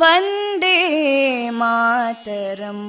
वन्दे मातरम्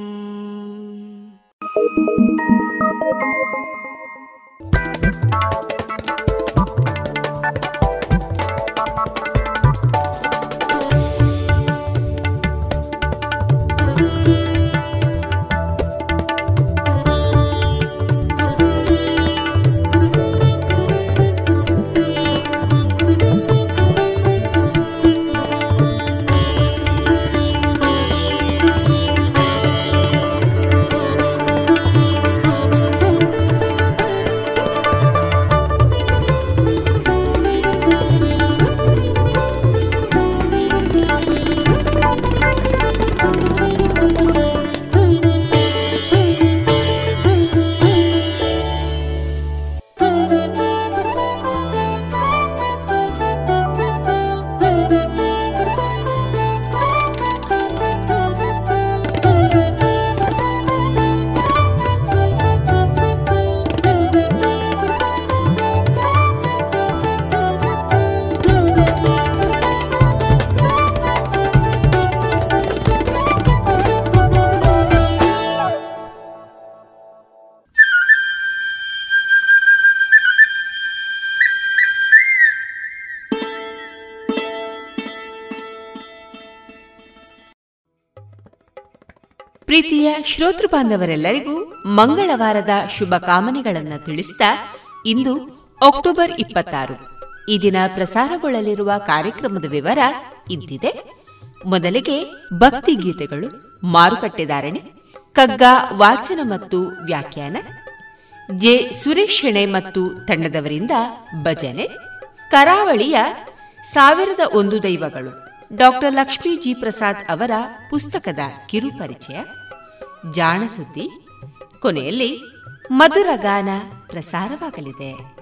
ಪ್ರೀತಿಯ ಶ್ರೋತೃ ಬಾಂಧವರೆಲ್ಲರಿಗೂ ಮಂಗಳವಾರದ ಶುಭ ಕಾಮನೆಗಳನ್ನು ತಿಳಿಸಿದ ಇಂದು ಅಕ್ಟೋಬರ್ ಇಪ್ಪತ್ತಾರು. ಈ ದಿನ ಪ್ರಸಾರಗೊಳ್ಳಲಿರುವ ಕಾರ್ಯಕ್ರಮದ ವಿವರ ಇಂತಿದೆ. ಮೊದಲಿಗೆ ಭಕ್ತಿ ಗೀತೆಗಳು, ಮಾರುಕಟ್ಟೆ ಧಾರಣೆ, ಕಗ್ಗ, ವಾಚನ ಮತ್ತು ವ್ಯಾಖ್ಯಾನ. ಜೆ. ಸುರೇಶ್ ಶೆಣೆ ಮತ್ತು ತಂಡದವರಿಂದ ಭಜನೆ. ಕರಾವಳಿಯ ಸಾವಿರದ ಒಂದು ದೈವಗಳು, ಡಾಕ್ಟರ್ ಲಕ್ಷ್ಮೀ ಜಿ ಪ್ರಸಾದ್ ಅವರ ಪುಸ್ತಕದ ಕಿರುಪರಿಚಯ. ಜಾಣಸುದ್ದಿ. ಕೊನೆಯಲ್ಲಿ ಮಧುರ ಗಾನ ಪ್ರಸಾರವಾಗಲಿದೆ.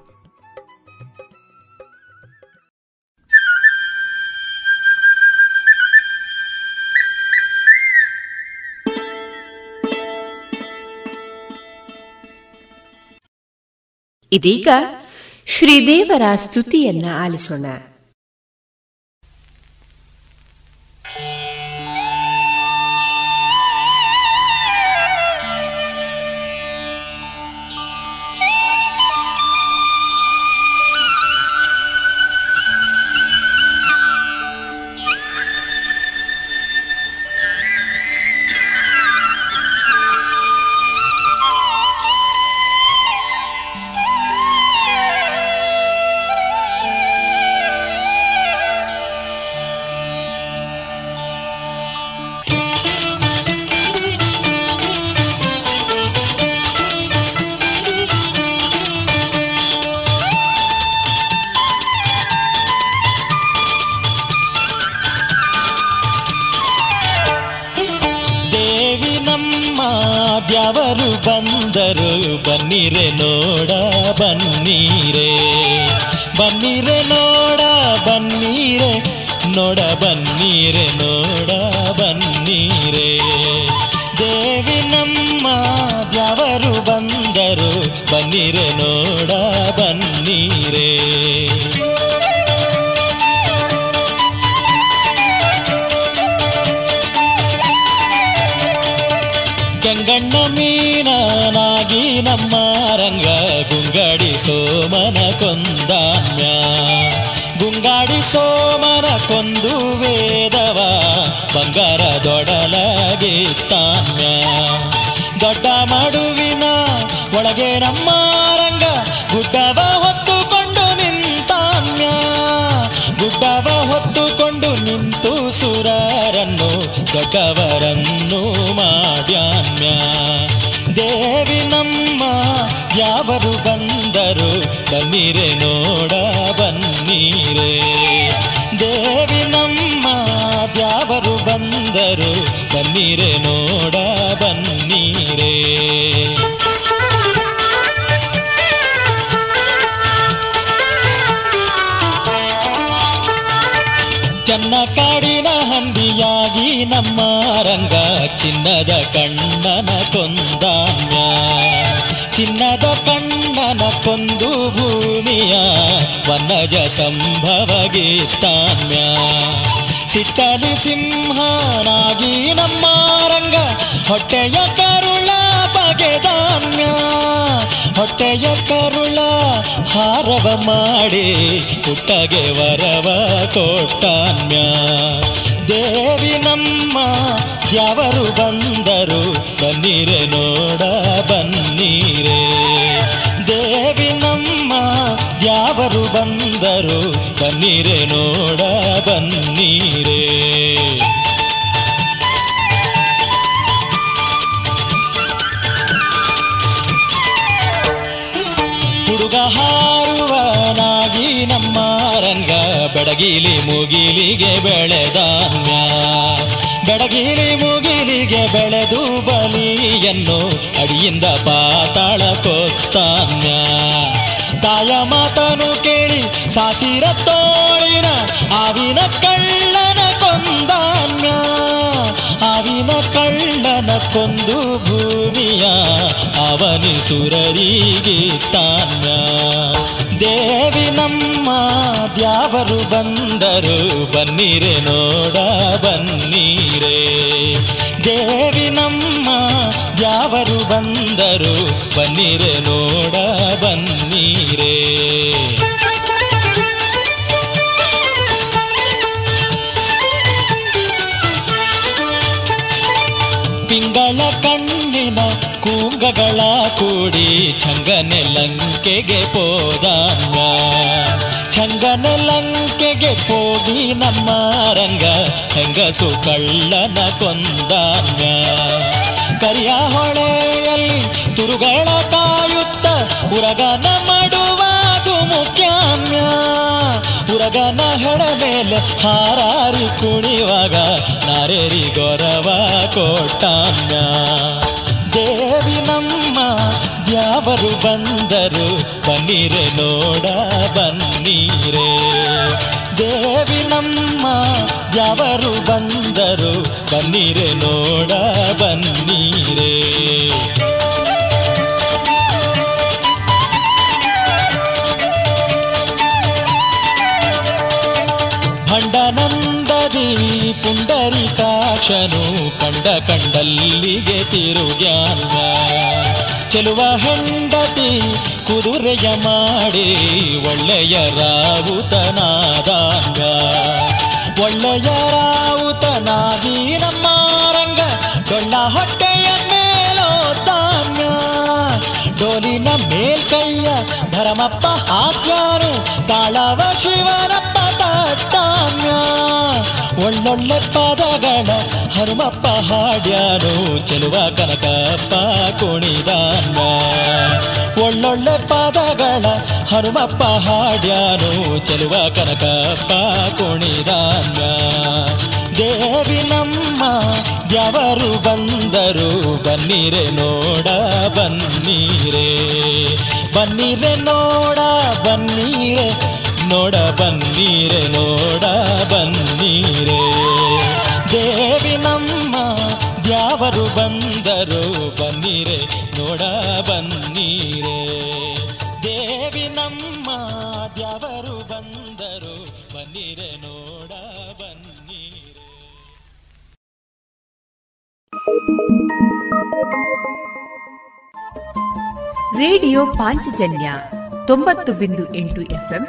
ಇದೀಗ ಶ್ರೀದೇವರ ಸ್ತುತಿಯನ್ನ ಆಲಿಸೋಣ. ಹೊಟ್ಟೆಯ ಕರುಳ ಬಗೆದಾನ್ಯ ಹೊಟ್ಟೆಯ ಕರುಳ ಹಾರವ ಮಾಡಿ ಪುಟ್ಟಗೆ ವರವ ಕೊಟ್ಟಾನ್ಯ. ದೇವಿ ನಮ್ಮ ಯಾವರು ಬಂದರು ಬನ್ನಿರೆ ನೋಡ ಬನ್ನೀರೆ. ದೇವಿ ನಮ್ಮ ಯಾವರು ಬಂದರು ಬನ್ನಿರೆ ನೋಡ ಬನ್ನೀರೆ. ಬೆಡಗಿಲಿ ಮುಗಿಲಿಗೆ ಬೆಳೆದಾನ್ಯ ಬೆಡಗಿಲಿ ಮುಗಿಲಿಗೆ ಬೆಳೆದು ಬಲಿಯನ್ನು ಅಡಿಯಿಂದ ಪಾತಾಳ ಕೊತ್ತಾನ್ಯ ತಾಯ ಮಾತನು ಕೇಳಿ ಸಾಸಿರ ತೋಳಿನ ಆವಿನ ಕಳ್ಳನ ಕೊಂದಾನ್ಯ ಆವಿನ ಕಳ್ಳನ ಕೊಂದು ಭೂಮಿಯ ಅವನಿಸುರರಿಗೆ ತಾನ್ಯ ದೇವಿ ನಮ್ಮ ದ್ಯಾವರು ಬಂದರು ಬನ್ನಿರೆ ನೋಡ ಬನ್ನೀರೆ. ದೇವಿ ನಮ್ಮ ದ್ಯಾವರು ಬಂದರು ಬನ್ನಿರೆ ನೋಡ ಬನ್ನೀರೆ. ಕೂಡಿ ಚಂಗನೆ ಲಂಕೆಗೆ ಪೋದಂಗ. ಚಂಗನೆ ಲಂಕೆಗೆ ಹೋಗಿ ನಮ್ಮ ರಂಗ, ಹೆಂಗಸು ಕಳ್ಳನ ಕೊಂದಂಗ. ಕರಿಯ ಹೊಳೆಯಲ್ಲಿ ತುರುಗಳ ಕಾಯುತ್ತ ಉರಗನ ಮಾಡುವುದು ಮುಖ್ಯಾನ್ಯ ಉರಗನ ಹೆಡ ಮೇಲೆ ಹಾರಾರಿ ಕುಣಿವಾಗ ನಾರೇರಿ ಗೌರವ ಕೊಟ್ಟಾನ್ಯ ದೇವಿ ನಮ್ಮ ಯಾವರು ಬಂದರು? ಬನ್ನಿರೆ ನೋಡ, ಬನ್ನಿರೆ. ದೇವಿ ನಮ್ಮ ಯಾವರು ಬಂದರು? ಬನ್ನಿರೆ ನೋಡ, ಬನ್ನಿರೆ. ಭಂಡನಂದದಿ ಪುಂಡರಿಕಾಕ್ಷನು ಕಂಡ ಕಂಡಲ್ಲಿಗೆ ತಿರುಗ್ಯಾನ್ಯ ಚೆಲುವ ಹೆಂಡತಿ ಕುದುರೆಯ ಮಾಡಿ ಒಳ್ಳೆಯ ರಾವುತನಾದಾಂಗ ಒಳ್ಳೆಯ ರಾವುತನಾದಿ ನಮ್ಮ ಡೊಳ್ಳ ಹೊಟ್ಟೆಯ ತಾನ್ಯ ಡೋಲಿನ ಮೇಲ್ಕೈಯ ಧರಮಪ್ಪ ಹಾಕ್ಯಾರು ತಾಳವ ತಟ್ಟಾಮ್ಯ ಒಳ್ಳೊಳ್ಳೆ ಪದಗಳ ಹನುಮಪ್ಪ ಹಾಡ್ಯಾನು ಚೆಲುವ ಕನಕಪ್ಪ ಕುಣಿದಾನ ಒಳ್ಳೊಳ್ಳೆ ಪದಗಳ ಹನುಮಪ್ಪ ಹಾಡ್ಯಾನು ಚೆಲುವ ಕನಕಪ್ಪ ಕುಣಿದಾನ ದೇವಿ ನಮ್ಮ ಯಾವರು ಬಂದರು, ಬನ್ನಿರೆ ನೋಡ, ಬನ್ನಿರೆ. ಬನ್ನಿರೆ ನೋಡ, ಬನ್ನೀರೆ ನೋಡ ಬನ್ನೀರೆ ನೋಡ ಬನ್ನೀರೆ. ದೇವಿ ನಮ್ಮ ಯಾವರು ಬಂದರು ಬನ್ನಿರೆ, ನೋಡ ಬನ್ನೀರೆ. ದೇವಿ ನಮ್ಮ ಯಾವರು ಬಂದರು ಬನ್ನಿರೆ, ನೋಡ ಬನ್ನೀರೆ. ರೇಡಿಯೋ ಪಾಂಚಜನ್ಯ ತೊಂಬತ್ತು ಬಿಂದು ಎಂಟು ಎಫ್ಎಂ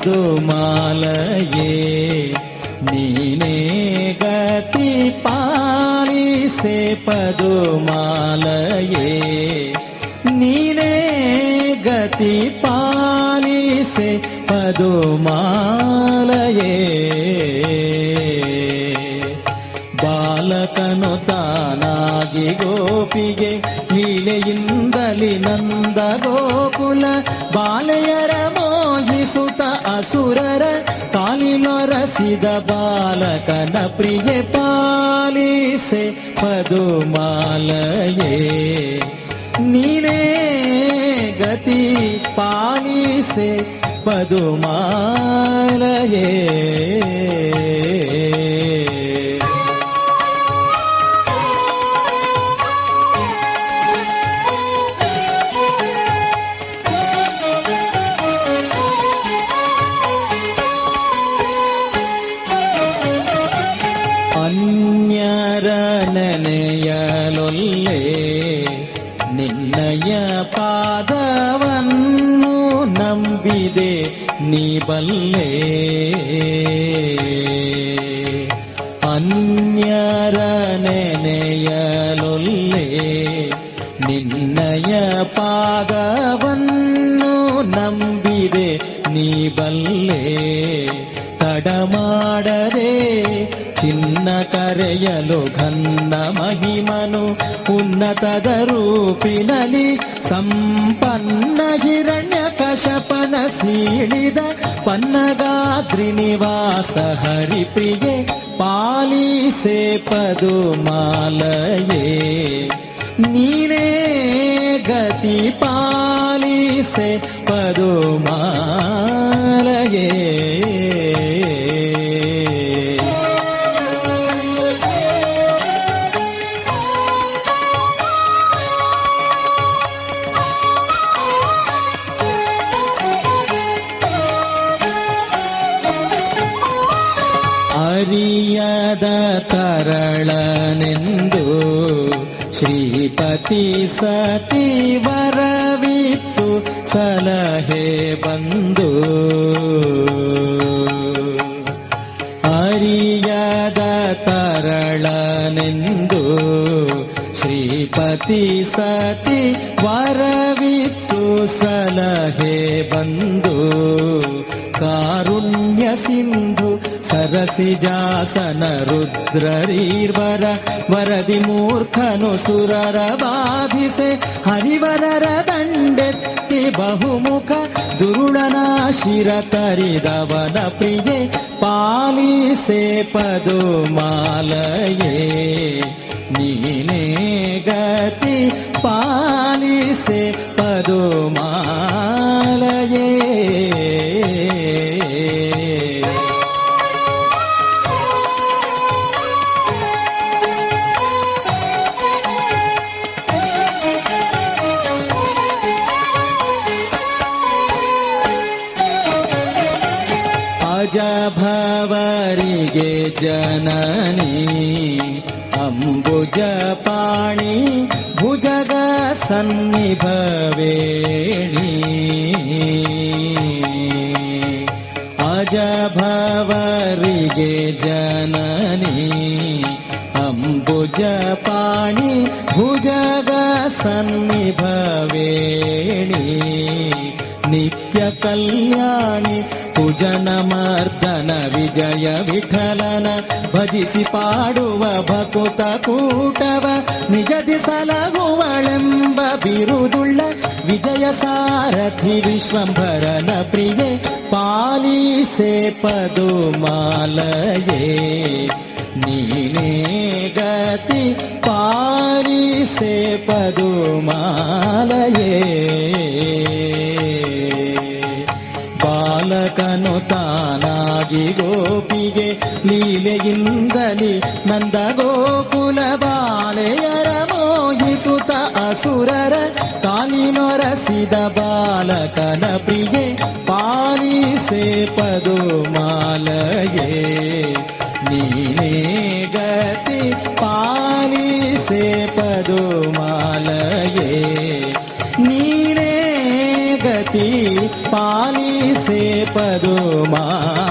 ಪದುಮಾಲಯೇ ನೀನೇ ಗತಿ ಪಾಲಿಸೆ ಪದುಮಾಲಯೇ ನೀನೇ ಗತಿ ಪಾಲಿಸೆ ಪದುಮಾಲಯೇ ಬಾಲಕನು ತಾನಾಗಿ ಗೋಪಿಗೆ ಲೀಲೆಯಿಂದಲಿ ನಂದ ಗೋಕುಲ ಬಾಲೆಯರ ಮೋಹಿಸುತ್ತ ಅಸುರರ ಕಾಲಿನೊರಸಿದ ಬಾಲಕನ ಪ್ರಿಯೆ ಪಾಲಿಸೆ ಪದುಮಾಲಯೇ ನೀನೇ ಗತಿ ಪಾಲಿಸೆ ಪದುಮಾಲಯೇ ಬಲ್ಲೆ. ಅನ್ಯರ ನೆನೆಯಲೊಲ್ಲೆ ನಿನ್ನಯ ಪಾದವನ್ನು ನಂಬಿದೆ ನೀ ಬಲ್ಲೆ. ತಡ ಮಾಡದೆ ಚಿನ್ನ ಕರೆಯಲು ಘನ್ನ ಮಹಿಮನು ಉನ್ನತದ ರೂಪಿನಲ್ಲಿ ಸಂಪನ್ನ ಸೀಳಿದ ಪನ್ನಗಾದ್ರಿ ನಿವಾಸ ಹರಿಪ್ರಿಯೆ ಪಾಲಿಸೆ ಪದುಮಾಲಯೇ ನೀನೇ ಗತಿ ಪಾಲಿಸೆ ಪದುಮಾಲಯೇ ಸತಿ ವರವಿತ್ತು ಸಲಹೆ ಬಂದು ಅರಿಯದ ತರಳನೆಂದು ಶ್ರೀಪತಿ ಸತಿ ವರವಿತ್ತು ಸಲಹೆ ಬಂದು ಸರಸಿಜಾಸನ ರುದ್ರರೀರ್ವರ ವರದಿ ಮೂರ್ಖನು ಸುರರ ಬಾಧಿಸೆ ಹರಿವರರ ದಂಡೆತ್ತಿ ಬಹುಮುಖ ದುರುಳನ ಶಿರ ತರಿದವನ ಪ್ರಿಯೆ ಪಾಲಿಸೆ ಪದುಮಾಲಯೇ. ನೀನೇ ಗತಿ ಪಾಲಿಸೆ ಪದುಮಾಲಯೇ जवरिगे जननि अम्बुजपाणि भुजग भुजगसन्निभवेणि अजभवरिगे जननि अम्बुजपाणि भुजग भुजगसन्निभवेणि नित्यकल्याणि ಸನ್ನಿಭವೇಣಿ ನಿತ್ಯ ಕಲ್ಯಾಣಿ ಕುಜನ ಮರ್ದನ ವಿಜಯ ವಿಠಲನ ಭಜಿಸಿ ಪಾಡುವ ಭಕುತ ಕೂಟವ ನಿಜದಿ ಸಲಹುವಳೆಂಬ ಬಿರುದುಳ್ಳ ವಿಜಯ ಸಾರಥಿ ವಿಶ್ವಂಭರನ ಪ್ರಿಯೆ ಪಾಲಿಸೆ ಪದುಮಾಲಯೇ ನೀನೇ ಗತಿ ಪಾಲಿಸೆ ಪದುಮಾಲಯೇ ಬಾಲಕನು ತಾನಾಗಿ ಗೋಪಿಗೆ ಲೀಲೆಯಿಂದಲಿ ನಂದ ಗೋಕುಲ ಬಾಲೆಯರ ಮೋಹಿಸುತ ಅಸುರರ ಕಾಲಿನೊರಸಿದ ಬಾಲಕನ ಪ್ರಿಯೆ ಪಾಲಿಸೆ ಪದುಮಾಲಯೇ ನೀನೇ ಗತಿ ಪಾಲಿಸೆ ಪಾಲಿಸೆ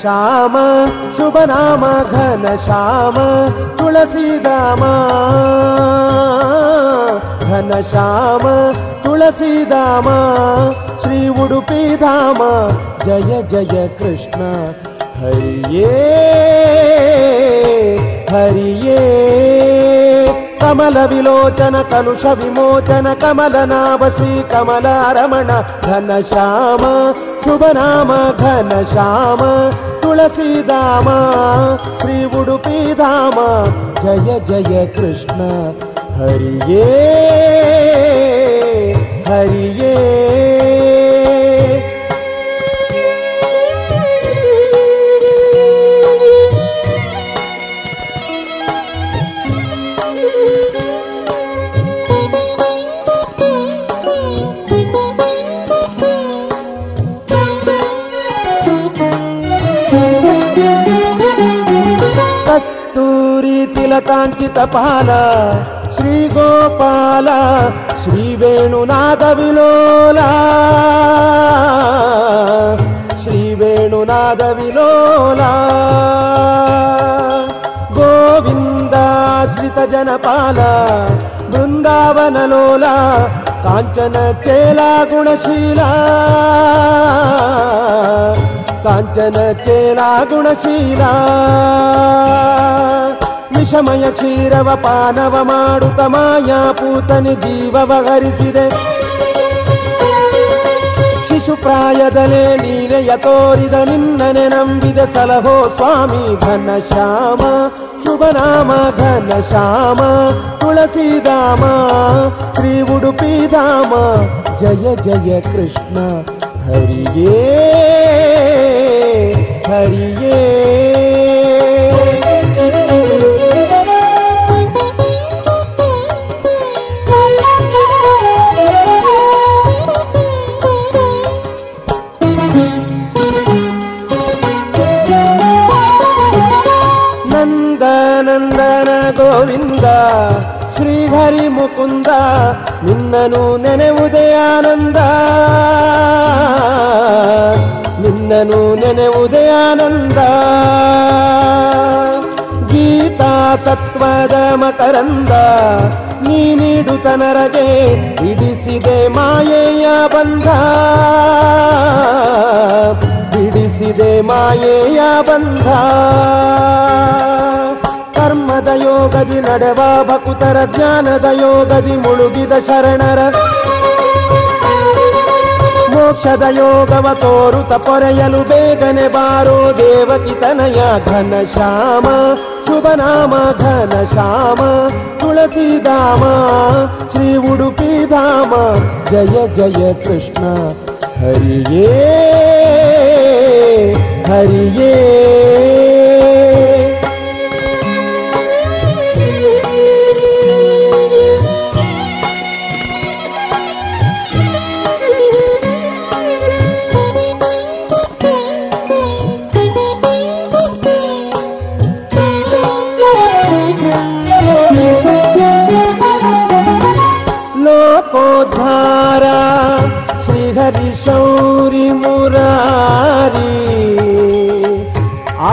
श्याम शुभनाम घन श्याम तुलसीदामा घन श्याम तुलसीदामा श्री उडुपि धाम जय जय कृष्ण। हरिये हरिये। कमलविलोचन कलुष विमोचन कमलनाभ श्रीकमलारमण घनश्याम शुभनाम घन श्याम तुलसीदामा श्री उडुपि दाम जय जय कृष्ण। हरिये हरि ಉಡುಪಿ ಧಾಮ ಜಯ ಜಯ ಕೃಷ್ಣ ಹರಿಯೇ ಹರಿಯೇ ಕಸ್ತೂರಿ ತಿಲಕಾಂಚಿತ ಪಾಲ ಶ್ರೀ ಗೋಪಾಲ ಶ್ರೀ ವೇಣುನಾದ ವಿಲೋಲ ಶ್ರೀ ವೇಣುನಾದ ವಿಲೋಲ ಗೋವಿಂದಾಶ್ರಿತ ವಿಷಮಯ ಕ್ಷೀರವ ಪಾನವ ಮಾಡುತ್ತ ಮಾಯಾಪೂತನಿ ಜೀವವ ಹರಿಸಿದೆ. ಶಿಶು ಪ್ರಾಯದಲೇ ಲೀಲೆಯ ತೋರಿದ ನಿನ್ನನೆ ನಂಬಿದ ಸಲಹೋ ಸ್ವಾಮಿ ಘನ ಶ್ಯಾಮ, ಶುಭ ನಾಮ ಘನ ಶ್ಯಾಮ ತುಳಸಿಧಾಮ ಶ್ರೀ ಉಡುಪಿ ಧಾಮ, ಜಯ ಜಯ ಕೃಷ್ಣ, ಹರಿಯೇ ಹರಿಯೇ. ಮುಕುಂದ, ನಿನ್ನನು ನೆನೆವುದೇ ಆನಂದ. ನಿನ್ನನು ನೆನೆವುದೇ ಆನಂದ. ಗೀತಾ ತತ್ವದ ಮಕರಂದ, ನೀ ತನರಗೆ ಬಿಡಿಸಿದೆ ಮಾಯೆಯ ಬಂಧ. ಬಿಡಿಸಿದೆ ಮಾಯೆಯ ಬಂಧ. ಕರ್ಮದ ಯೋಗದಿ ನಡೆವ ಭಕುತರ ಜ್ಞಾನದ ಯೋಗದಿ ಮುಳುಗಿದ ಶರಣರ ಮೋಕ್ಷದ ಯೋಗವ ತೋರುತ ಪೊರೆಯಲು ಬೇಗನೆ ಬಾರೋ ದೇವಕಿ ತನಯ ಘನ ಶ್ಯಾಮ ಶುಭ ನಾಮ ಘನ ಶ್ಯಾಮ ತುಳಸಿಧಾಮ ಶ್ರೀ ಉಡುಪಿ ಧಾಮ ಜಯ ಜಯ ಕೃಷ್ಣ ಹರಿಯೇ ಹರಿಯೇ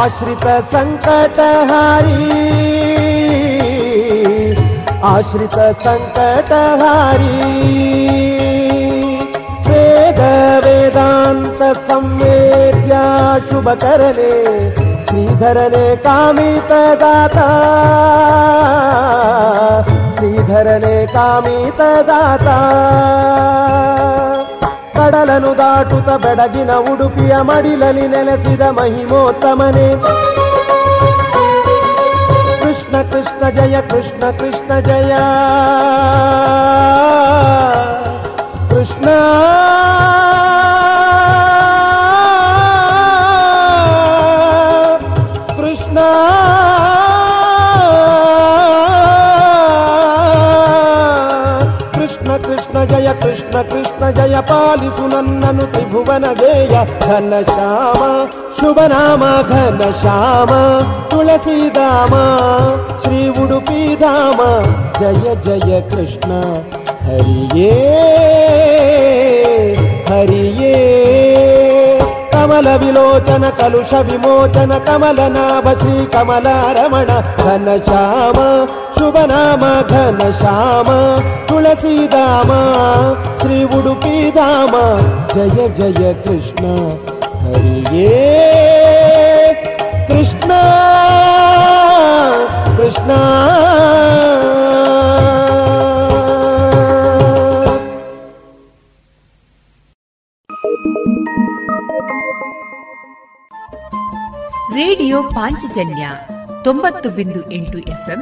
श्रितसङ्कटहारी आश्रितसङ्कटहारी वेद वेदान्तसंवेद्या शुभकरणे श्रीधरणे कामितदाता। तदाता कामितदाता। ಕಡಲನು ದಾಟುತ್ತ ಬೆಡಗಿನ ಉಡುಪಿಯ ಮಡಿಲಲಿ ನೆಲೆಸಿದ ಮಹಿಮೋತ್ತಮನೇ. ಕೃಷ್ಣ ಕೃಷ್ಣ ಜಯ, ಕೃಷ್ಣ ಕೃಷ್ಣ ಜಯ. ಕೃಷ್ಣ ಕೃಷ್ಣ ಕೃಷ್ಣ ಜಯ ಪಾಲಿಸು ನನ್ನನು ತ್ರಿಭುವನ ಜಯ ಘನ ಶ್ಯಾಮ ಶುಭ ನಾಮ ಘನ ಶ್ಯಾಮ ತುಳಸಿಧಾಮ ಶ್ರೀ ಉಡುಪಿ ಧಾಮ ಜಯ ಜಯ ಕೃಷ್ಣ ಹರಿಯೇ ಹರಿಯೇ ಕಮಲ ವಿಲೋಚನ ಕಲುಷ ವಿಮೋಚನ ಕಮಲನಾಭ ಶ್ರೀ ಕಮಲ ರಮಣ ಘನ ಶ್ಯಾಮ ಶುಭ ನಾಮ ಘನ ಶ್ಯಾಮ ತುಳಸಿಧಾಮ ಶ್ರೀ ಉಡುಪಿ ಧಾಮ ಜಯ ಜಯ ಕೃಷ್ಣ ಹರಿಯೇ ಕೃಷ್ಣ ಕೃಷ್ಣ ರೇಡಿಯೋ ಪಾಂಚಜನ್ಯ ತೊಂಬತ್ತು ಬಿಂದು ಎಂಟು ಎಫ್ಎಂ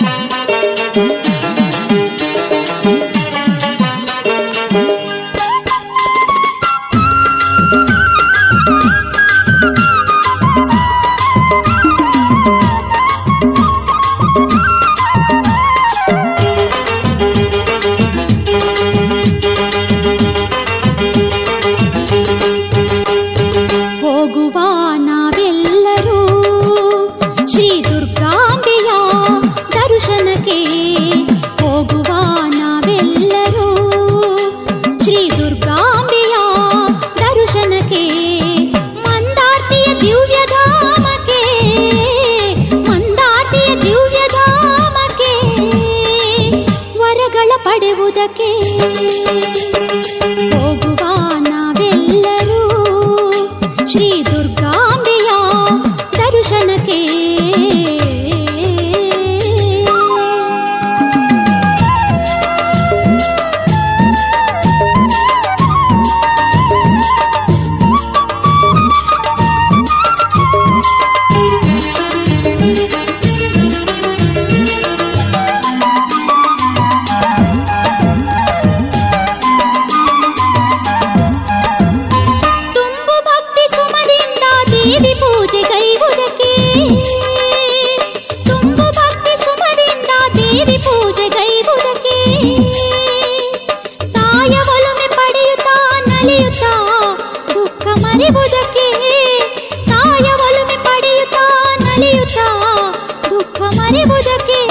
ದುಃಖ ಮರೆಯುವುದಕ್ಕೆ ನಮ್ಮ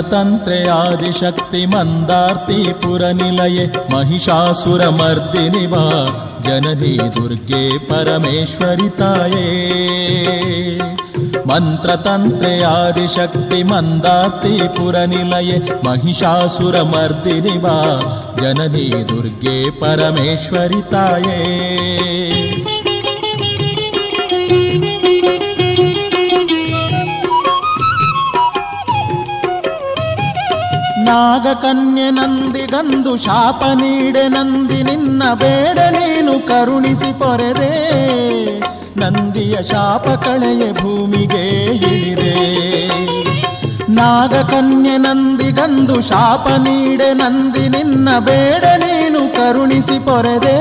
तन्त्रे आदिशक्तिमन्दार्तिपुरनिलये महिषासुरमर्दिनि वा जननी दुर्गे परमेश्वरिताये। मन्त्रतन्त्रे आदिशक्तिमन्दार्तिपुरनिलये महिषासुरमर्दिनि वा जननी दुर्गे परमेश्वरिताये। ನಾಗಕನ್ಯೆ ನಂದಿಗಂದು ಶಾಪ ನೀಡೆ ನಂದಿ ನಿನ್ನ ಬೇಡ ನೀನು ಕರುಣಿಸಿ ಪೊರೆದೆ. ನಂದಿಯ ಶಾಪ ಕಳೆಯ ಭೂಮಿಗೆ ಇಳಿದೆ. ನಾಗಕನ್ಯೆ ನಂದಿಗಂದು ಶಾಪ ನೀಡೆ ನಂದಿ ನಿನ್ನ ಬೇಡ ನೀನು ಕರುಣಿಸಿ ಪೊರೆದೆ.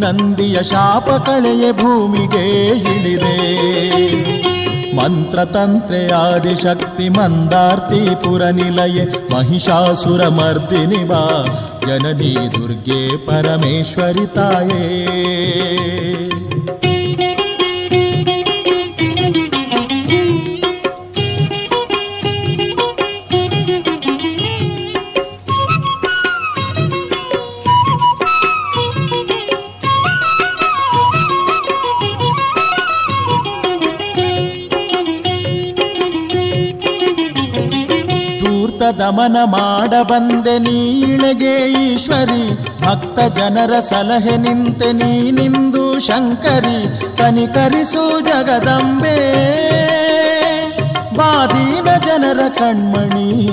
ನಂದಿಯ ಶಾಪ ಕಳೆಯ ಭೂಮಿಗೆ ಇಳಿದೆ. मन्त्रतन्त्रे आदिशक्तिमन्दार्ति पुरनिलये महिषासुरमर्दिनि वा जननी दुर्गे परमेश्वरिताये। ದುರ್ಗೆ ಪರಮೇಶ್ವರಿ ತಾಯೇ ಧೂರ್ತ ದಮನ ಮಾಡ ಬಂದೆ ನೀಳೆಗೆ ಈಶ್ವರಿ. ಭಕ್ತ ಜನರ ಸಲಹೆ ನಿಂತೆ ನೀನಿಂದು ಶಂಕರಿ. ತನಿಕರಿಸು ಜಗದಂಬೆ. ಬಾದೀನ ಜನರ ಕಣ್ಮಣಿ.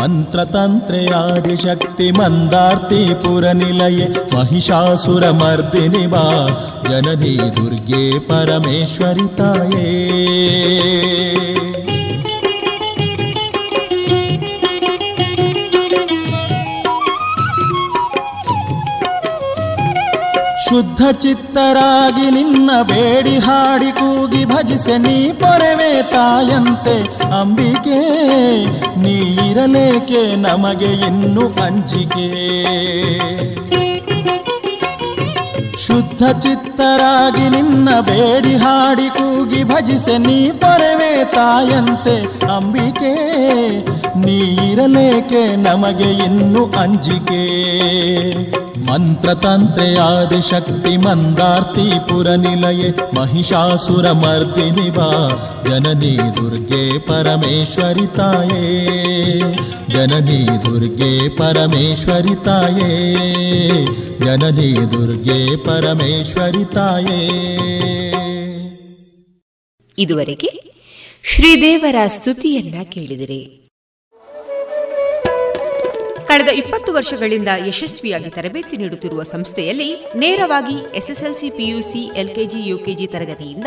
ಮಂತ್ರತಂತ್ರೆ ಆದಿಶಕ್ತಿ ಮಂದಾರ್ತಿ ಪುರನಿಲಯೆ. ಮಹಿಷಾಸುರ ಮರ್ದಿನಿ ಬಾ. ಜನನಿ ದುರ್ಗೆ ಪರಮೇಶ್ವರಿ ತಾಯೇ. ಶುದ್ಧ ಚಿತ್ತರಾಗಿ ನಿನ್ನ ಬೇಡಿ ಹಾಡಿ ಕೂಗಿ ಭಜಿಸೆ ನೀ ಪೊರೆವೆ ತಾಯಂತೆ. ಅಂಬಿಕೆ, ನೀ ಇರಲೇಕೆ ನಮಗೆ ಇನ್ನು ಅಂಜಿಕೆ ಶುದ್ಧ ಚಿತ್ತರಾಗಿ ನಿನ್ನ ಬೇಡಿ ಹಾಡಿ ಕೂಗಿ ಭಜಿಸೆ ನೀ ಪರವೇ ತಾಯಂತೆ ಅಂಬಿಕೆ. ನೀರಲೇಕೆ ನಮಗೆ ಇನ್ನು ಅಂಜಿಕೆ? ಮಂತ್ರತಂತ್ರೆ ಆದಿಶಕ್ತಿ ಮಂದಾರ್ತಿ ಪುರ ನಿಲಯೆ ಮಹಿಷಾಸುರ ಮರ್ದಿನಿ ಜನನಿ ದುರ್ಗೆ ಪರಮೇಶ್ವರಿ ತಾಯೇ ಜನನಿ ದುರ್ಗೆ ಪರಮೇಶ್ವರಿ ತಾಯೇ ಜನನಿ ದುರ್ಗೆ ಪರಮೇಶ್ವರಿ ತಾಯೇ ಇದುವರೆಗೆ ಶ್ರೀದೇವರ ಸ್ತುತಿಯನ್ನ ಕೇಳಿದಿರಿ. ಕಳೆದ ಇಪ್ಪತ್ತು ವರ್ಷಗಳಿಂದ ಯಶಸ್ವಿಯಾಗಿ ತರಬೇತಿ ನೀಡುತ್ತಿರುವ ಸಂಸ್ಥೆಯಲ್ಲಿ ನೇರವಾಗಿ ಎಸ್ಎಸ್ಎಲ್ಸಿ ಪಿಯುಸಿ, ಎಲ್ಕೆಜಿ, ಯುಕೆಜಿ ತರಗತಿಯಿಂದ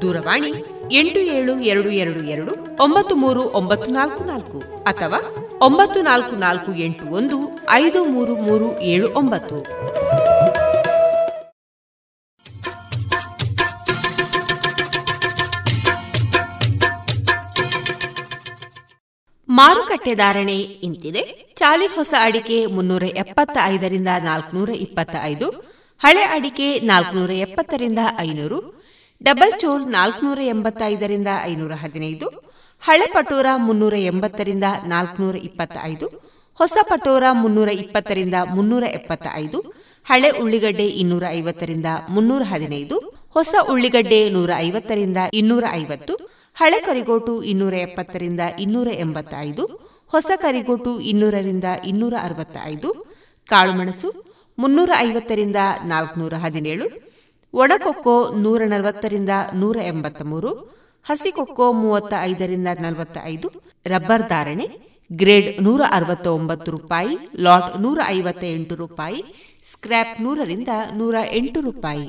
ದೂರವಾಣಿ ಎಂಟು ಏಳು ಎರಡು ಎರಡು ಎರಡು ಒಂಬತ್ತು ಮೂರು ಒಂಬತ್ತು ನಾಲ್ಕು ನಾಲ್ಕು ಅಥವಾ ಒಂಬತ್ತು ನಾಲ್ಕು ನಾಲ್ಕು ಎಂಟು ಒಂದು ಐದು ಮೂರು ಮೂರು ಏಳು ಒಂಬತ್ತು. ಮಾರುಕಟ್ಟೆ ಧಾರಣೆ ಇಂತಿದೆ. ಚಾಲಿ ಹೊಸ ಅಡಿಕೆ ಮುನ್ನೂರ ಎಪ್ಪತ್ತ ಐದರಿಂದ ನಾಲ್ಕುನೂರ ಇಪ್ಪತ್ತ ಐದು, ಹಳೆ ಅಡಿಕೆ ನಾಲ್ಕುನೂರ ಎಪ್ಪತ್ತರಿಂದ ಐನೂರು ಡಬಲ್ ಚೋಲ್ ನಾಲ್ಕುನೂರ ಎಂಬತ್ತೈದರಿಂದ ಐನೂರ ಹದಿನೈದು, ಹಳೆ ಪಟೋರ ಮುನ್ನೂರ ಎಂಬತ್ತರಿಂದ ನಾಲ್ಕುನೂರ ಇಪ್ಪತ್ತ ಐದು ಹೊಸ ಪಟೋರ ಮುನ್ನೂರ ಇಪ್ಪತ್ತರಿಂದ ಮುನ್ನೂರ ಎಪ್ಪತ್ತ ಐದು ಹಳೆ ಉಳ್ಳಿಗಡ್ಡೆ ಇನ್ನೂರ ಐವತ್ತರಿಂದ ಮುನ್ನೂರ ಹದಿನೈದು, ಹೊಸ ಉಳ್ಳಿಗಡ್ಡೆ ನೂರ ಐವತ್ತರಿಂದ ಇನ್ನೂರ ಐವತ್ತು, ಹಳೆ ಕರಿಗೋಟು ಇನ್ನೂರ ಎಪ್ಪತ್ತರಿಂದ ಇನ್ನೂರ ಎಂಬತ್ತ ಐದು ಹೊಸ ಕರಿಗೋಟು ಇನ್ನೂರರಿಂದ ಇನ್ನೂರ ಅರವತ್ತ ಐದು ಕಾಳುಮೆಣಸು ಮುನ್ನೂರ ಐವತ್ತರಿಂದ ನಾಲ್ಕುನೂರ ಹದಿನೇಳು ಒಣಕೊಕ್ಕೋ ನೂರ ನಲವತ್ತರಿಂದ ನೂರ ಎಂಬತ್ತ ಮೂರು ಹಸಿಕೊಕ್ಕೋ ಮೂವತ್ತ ಐದರಿಂದ ನಲವತ್ತ ಐದು ರಬ್ಬರ್ ಧಾರಣೆ, ಗ್ರೇಡ್ ನೂರ ಅರವತ್ತ ಒಂಬತ್ತು ರೂಪಾಯಿ, ಲಾಟ್ ನೂರ ಐವತ್ತ ಎಂಟು ರೂಪಾಯಿ, ಸ್ಕ್ರ್ಯಾಪ್ ನೂರರಿಂದ ನೂರ ಎಂಟು ರೂಪಾಯಿ.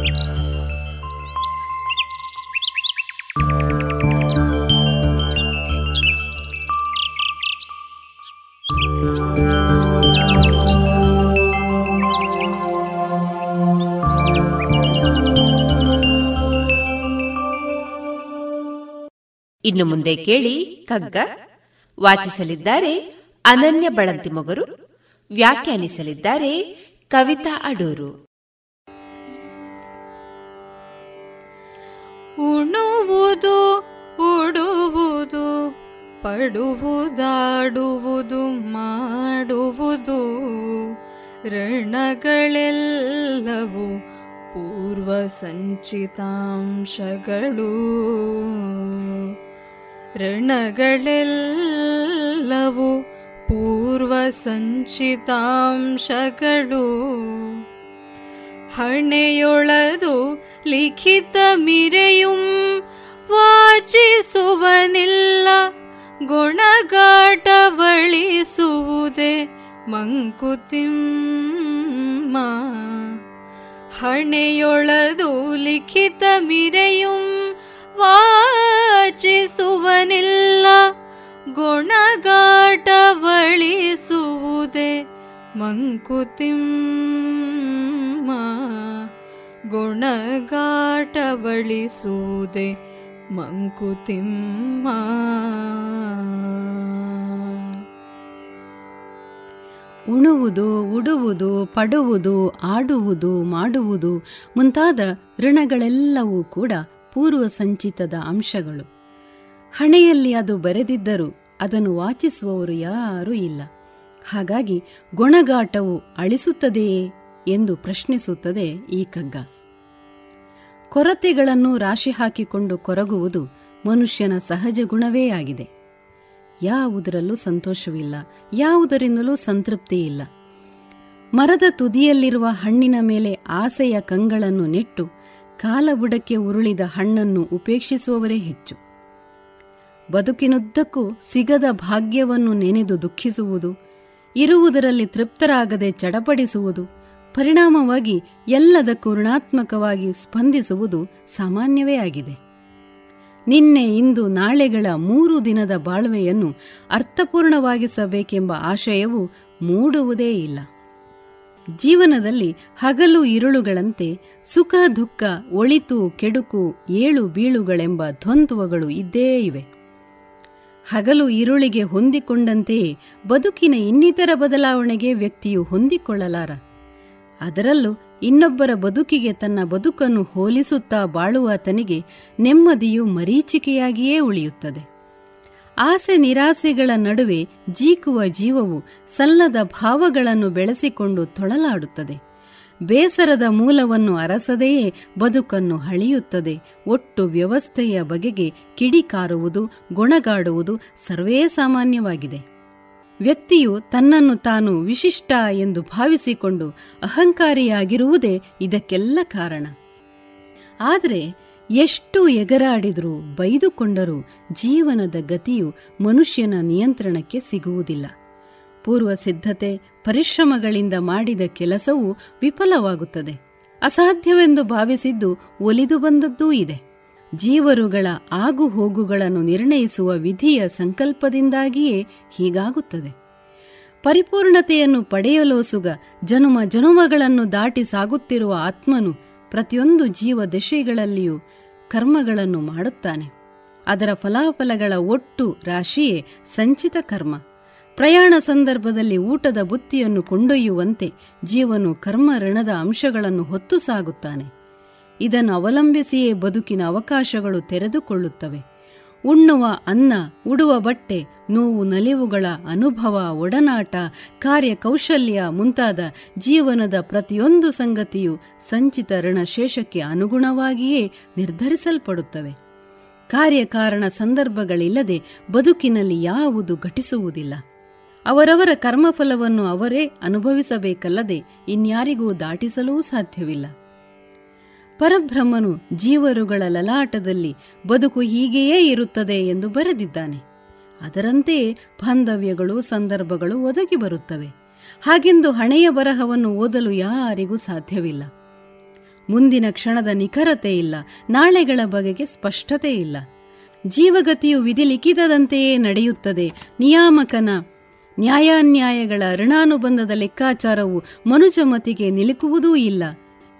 ಇನ್ನು ಮುಂದೆ ಕೇಳಿ ಕಗ್ಗ ವಾಚಿಸಲಿದ್ದಾರೆ ಅನನ್ಯ ಬಳಂತಿ ಮೊಗರು. ವ್ಯಾಖ್ಯಾನಿಸಲಿದ್ದಾರೆ ಕವಿತಾ ಅಡೂರು. ಉಣುವುದು, ಉಡುವುದು, ಪಡುವುದಾಡುವುದು, ಮಾಡುವುದು, ಋಣಗಳೆಲ್ಲವೂ ಪೂರ್ವ ಸಂಚಿತಾಂಶಗಳು ಋಣಗಳೆಲ್ಲವು ಪೂರ್ವ ಸಂಚಿತಾಂಶಗಳು ಹಣೆಯೊಳದು ಲಿಖಿತ ಮಿರೆಯುಂ ವಾಚಿಸುವನಿಲ್ಲ ಗುಣಗಾಟವಳಿಸುವುದೇ ಮಂಕುತಿಮ್ಮ. ಹಣೆಯೊಳದು ಲಿಖಿತ ಮಿರೆಯುಂ ವಾಚಿಸುವನಿಲ್ಲ ಗುಣಗಾಟ ಬಳಿಸುವುದೇ ಮಂಕುತಿಮ್ಮ. ಗುಣಗಾಟ ಬಳಿಸುವುದೇ ಮಂಕುತಿಮ್ಮ. ಉಣುವುದು, ಉಡುವುದು, ಪಡುವುದು, ಆಡುವುದು, ಮಾಡುವುದು ಮುಂತಾದ ಋಣಗಳೆಲ್ಲವೂ ಕೂಡ ಪೂರ್ವ ಸಂಚಿತದ ಅಂಶಗಳು. ಹಣೆಯಲ್ಲಿ ಅದು ಬರೆದಿದ್ದರೂ ಅದನ್ನು ವಾಚಿಸುವವರು ಯಾರೂ ಇಲ್ಲ. ಹಾಗಾಗಿ ಗುಣಗಾಟವು ಅಳಿಸುತ್ತದೆಯೇ ಎಂದು ಪ್ರಶ್ನಿಸುತ್ತದೆ ಈ ಕಗ್ಗ ಕೊರತೆಗಳನ್ನು ರಾಶಿ ಹಾಕಿಕೊಂಡು ಕೊರಗುವುದು ಮನುಷ್ಯನ ಸಹಜ ಗುಣವೇ ಆಗಿದೆ. ಯಾವುದರಲ್ಲೂ ಸಂತೋಷವಿಲ್ಲ, ಯಾವುದರಿಂದಲೂ ಸಂತೃಪ್ತಿ ಇಲ್ಲ ಮರದ ತುದಿಯಲ್ಲಿರುವ ಹಣ್ಣಿನ ಮೇಲೆ ಆಸೆಯ ಕಂಗಳನ್ನು ನೆಟ್ಟು ಕಾಲಬುಡಕ್ಕೆ ಉರುಳಿದ ಹಣ್ಣನ್ನು ಉಪೇಕ್ಷಿಸುವವರೇ ಹೆಚ್ಚು. ಬದುಕಿನುದ್ದಕ್ಕೂ ಸಿಗದ ಭಾಗ್ಯವನ್ನು ನೆನೆದು ದುಃಖಿಸುವುದು, ಇರುವುದರಲ್ಲಿ ತೃಪ್ತರಾಗದೆ ಚಡಪಡಿಸುವುದು, ಪರಿಣಾಮವಾಗಿ ಎಲ್ಲದಕ್ಕೂ ಋಣಾತ್ಮಕವಾಗಿ ಸ್ಪಂದಿಸುವುದು ಸಾಮಾನ್ಯವೇ ಆಗಿದೆ. ನಿನ್ನೆ ಇಂದು ನಾಳೆಗಳ ಮೂರು ದಿನದ ಬಾಳ್ವೆಯನ್ನು ಅರ್ಥಪೂರ್ಣವಾಗಿಸಬೇಕೆಂಬ ಆಶಯವು ಮೂಡುವುದೇ ಇಲ್ಲ. ಜೀವನದಲ್ಲಿ ಹಗಲು ಇರುಳುಗಳಂತೆ ಸುಖ ದುಃಖ ಒಳಿತು ಕೆಡುಕು ಏಳು ಬೀಳುಗಳೆಂಬ ದ್ವಂದ್ವಗಳು ಇದ್ದೇ ಇವೆ. ಹಗಲು ಇರುಳಿಗೆ ಹೊಂದಿಕೊಂಡಂತೆಯೇ ಬದುಕಿನ ಇನ್ನಿತರ ಬದಲಾವಣೆಗೆ ವ್ಯಕ್ತಿಯು ಹೊಂದಿಕೊಳ್ಳಲಾರ. ಅದರಲ್ಲೂ ಇನ್ನೊಬ್ಬರ ಬದುಕಿಗೆ ತನ್ನ ಬದುಕನ್ನು ಹೋಲಿಸುತ್ತಾ ಬಾಳುವ ತನಿಗೆ ನೆಮ್ಮದಿಯು ಮರೀಚಿಕೆಯಾಗಿಯೇ ಉಳಿಯುತ್ತದೆ. ಆಸೆ ನಿರಾಸೆಗಳ ನಡುವೆ ಜೀಕುವ ಜೀವವು ಸಲ್ಲದ ಭಾವಗಳನ್ನು ಬೆಳೆಸಿಕೊಂಡು ತೊಳಲಾಡುತ್ತದೆ. ಬೇಸರದ ಮೂಲವನ್ನು ಅರಸದೆಯೇ ಬದುಕನ್ನು ಹಳಿಯುತ್ತದೆ ಒಟ್ಟು ವ್ಯವಸ್ಥೆಯ ಬಗೆಗೆ ಕಿಡಿಕಾರುವುದು, ಗೊಣಗಾಡುವುದು ಸರ್ವೇ ಸಾಮಾನ್ಯವಾಗಿದೆ. ವ್ಯಕ್ತಿಯು ತನ್ನನ್ನು ತಾನು ವಿಶಿಷ್ಟ ಎಂದು ಭಾವಿಸಿಕೊಂಡು ಅಹಂಕಾರಿಯಾಗಿರುವುದೇ ಇದಕ್ಕೆಲ್ಲ ಕಾರಣ. ಆದರೆ ಎಷ್ಟು ಎಗರಾಡಿದರೂ, ಬೈದುಕೊಂಡರೂ ಜೀವನದ ಗತಿಯು ಮನುಷ್ಯನ ನಿಯಂತ್ರಣಕ್ಕೆ ಸಿಗುವುದಿಲ್ಲ. ಪೂರ್ವ ಸಿದ್ಧತೆ ಪರಿಶ್ರಮಗಳಿಂದ ಮಾಡಿದ ಕೆಲಸವು ವಿಫಲವಾಗುತ್ತದೆ. ಅಸಾಧ್ಯವೆಂದು ಭಾವಿಸಿದ್ದು ಒಲಿದು ಬಂದದ್ದೂ ಇದೆ. ಜೀವರುಗಳ ಆಗು ಹೋಗುಗಳನ್ನು ನಿರ್ಣಯಿಸುವ ವಿಧಿಯ ಸಂಕಲ್ಪದಿಂದಾಗಿಯೇ ಹೀಗಾಗುತ್ತದೆ. ಪರಿಪೂರ್ಣತೆಯನ್ನು ಪಡೆಯಲೋಸುಗ ಜನುಮ ಜನುಮಗಳನ್ನು ದಾಟಿ ಸಾಗುತ್ತಿರುವ ಆತ್ಮನು ಪ್ರತಿಯೊಂದು ಜೀವ ದಶೆಗಳಲ್ಲಿಯೂ ಕರ್ಮಗಳನ್ನು ಮಾಡುತ್ತಾನೆ. ಅದರ ಫಲಾಫಲಗಳ ಒಟ್ಟು ರಾಶಿಯೇ ಸಂಚಿತ ಕರ್ಮ. ಪ್ರಯಾಣ ಸಂದರ್ಭದಲ್ಲಿ ಊಟದ ಬುತ್ತಿಯನ್ನು ಕೊಂಡೊಯ್ಯುವಂತೆ ಜೀವನು ಕರ್ಮ ಋಣದ ಅಂಶಗಳನ್ನು ಹೊತ್ತು ಸಾಗುತ್ತಾನೆ. ಇದನ್ನು ಅವಲಂಬಿಸಿಯೇ ಬದುಕಿನ ಅವಕಾಶಗಳು ತೆರೆದುಕೊಳ್ಳುತ್ತವೆ. ಉಣ್ಣುವ ಅನ್ನ, ಉಡುವ ಬಟ್ಟೆ, ನೋವು ನಲಿವುಗಳ ಅನುಭವ, ಒಡನಾಟ, ಕಾರ್ಯಕೌಶಲ್ಯ ಮುಂತಾದ ಜೀವನದ ಪ್ರತಿಯೊಂದು ಸಂಗತಿಯು ಸಂಚಿತ ಋಣಶೇಷಕ್ಕೆ ಅನುಗುಣವಾಗಿಯೇ ನಿರ್ಧರಿಸಲ್ಪಡುತ್ತವೆ. ಕಾರ್ಯಕಾರಣ ಸಂದರ್ಭಗಳಿಲ್ಲದೆ ಬದುಕಿನಲ್ಲಿ ಯಾವುದು ಘಟಿಸುವುದಿಲ್ಲ. ಅವರವರ ಕರ್ಮಫಲವನ್ನು ಅವರೇ ಅನುಭವಿಸಬೇಕಲ್ಲದೆ ಇನ್ಯಾರಿಗೂ ದಾಟಿಸಲೂ ಸಾಧ್ಯವಿಲ್ಲ. ಪರಬ್ರಹ್ಮನು ಜೀವರುಗಳ ಲಲಾಟದಲ್ಲಿ ಬದುಕು ಹೀಗೆಯೇ ಇರುತ್ತದೆ ಎಂದು ಬರೆದಿದ್ದಾನೆ. ಅದರಂತೆಯೇ ಬಾಂಧವ್ಯಗಳು, ಸಂದರ್ಭಗಳು ಒದಗಿ ಬರುತ್ತವೆ. ಹಾಗೆಂದು ಹಣೆಯ ಬರಹವನ್ನು ಓದಲು ಯಾರಿಗೂ ಸಾಧ್ಯವಿಲ್ಲ. ಮುಂದಿನ ಕ್ಷಣದ ನಿಖರತೆ ಇಲ್ಲ, ನಾಳೆಗಳ ಬಗೆಗೆ ಸ್ಪಷ್ಟತೆ ಇಲ್ಲ. ಜೀವಗತಿಯು ವಿಧಿ ಲಿಖಿತದಂತೆಯೇ ನಡೆಯುತ್ತದೆ. ನಿಯಾಮಕನ ನ್ಯಾಯಾನ್ಯಾಯಗಳ ಋಣಾನುಬಂಧದ ಲೆಕ್ಕಾಚಾರವು ಮನುಜಮತಿಗೆ ನಿಲುಕುವುದೂ ಇಲ್ಲ.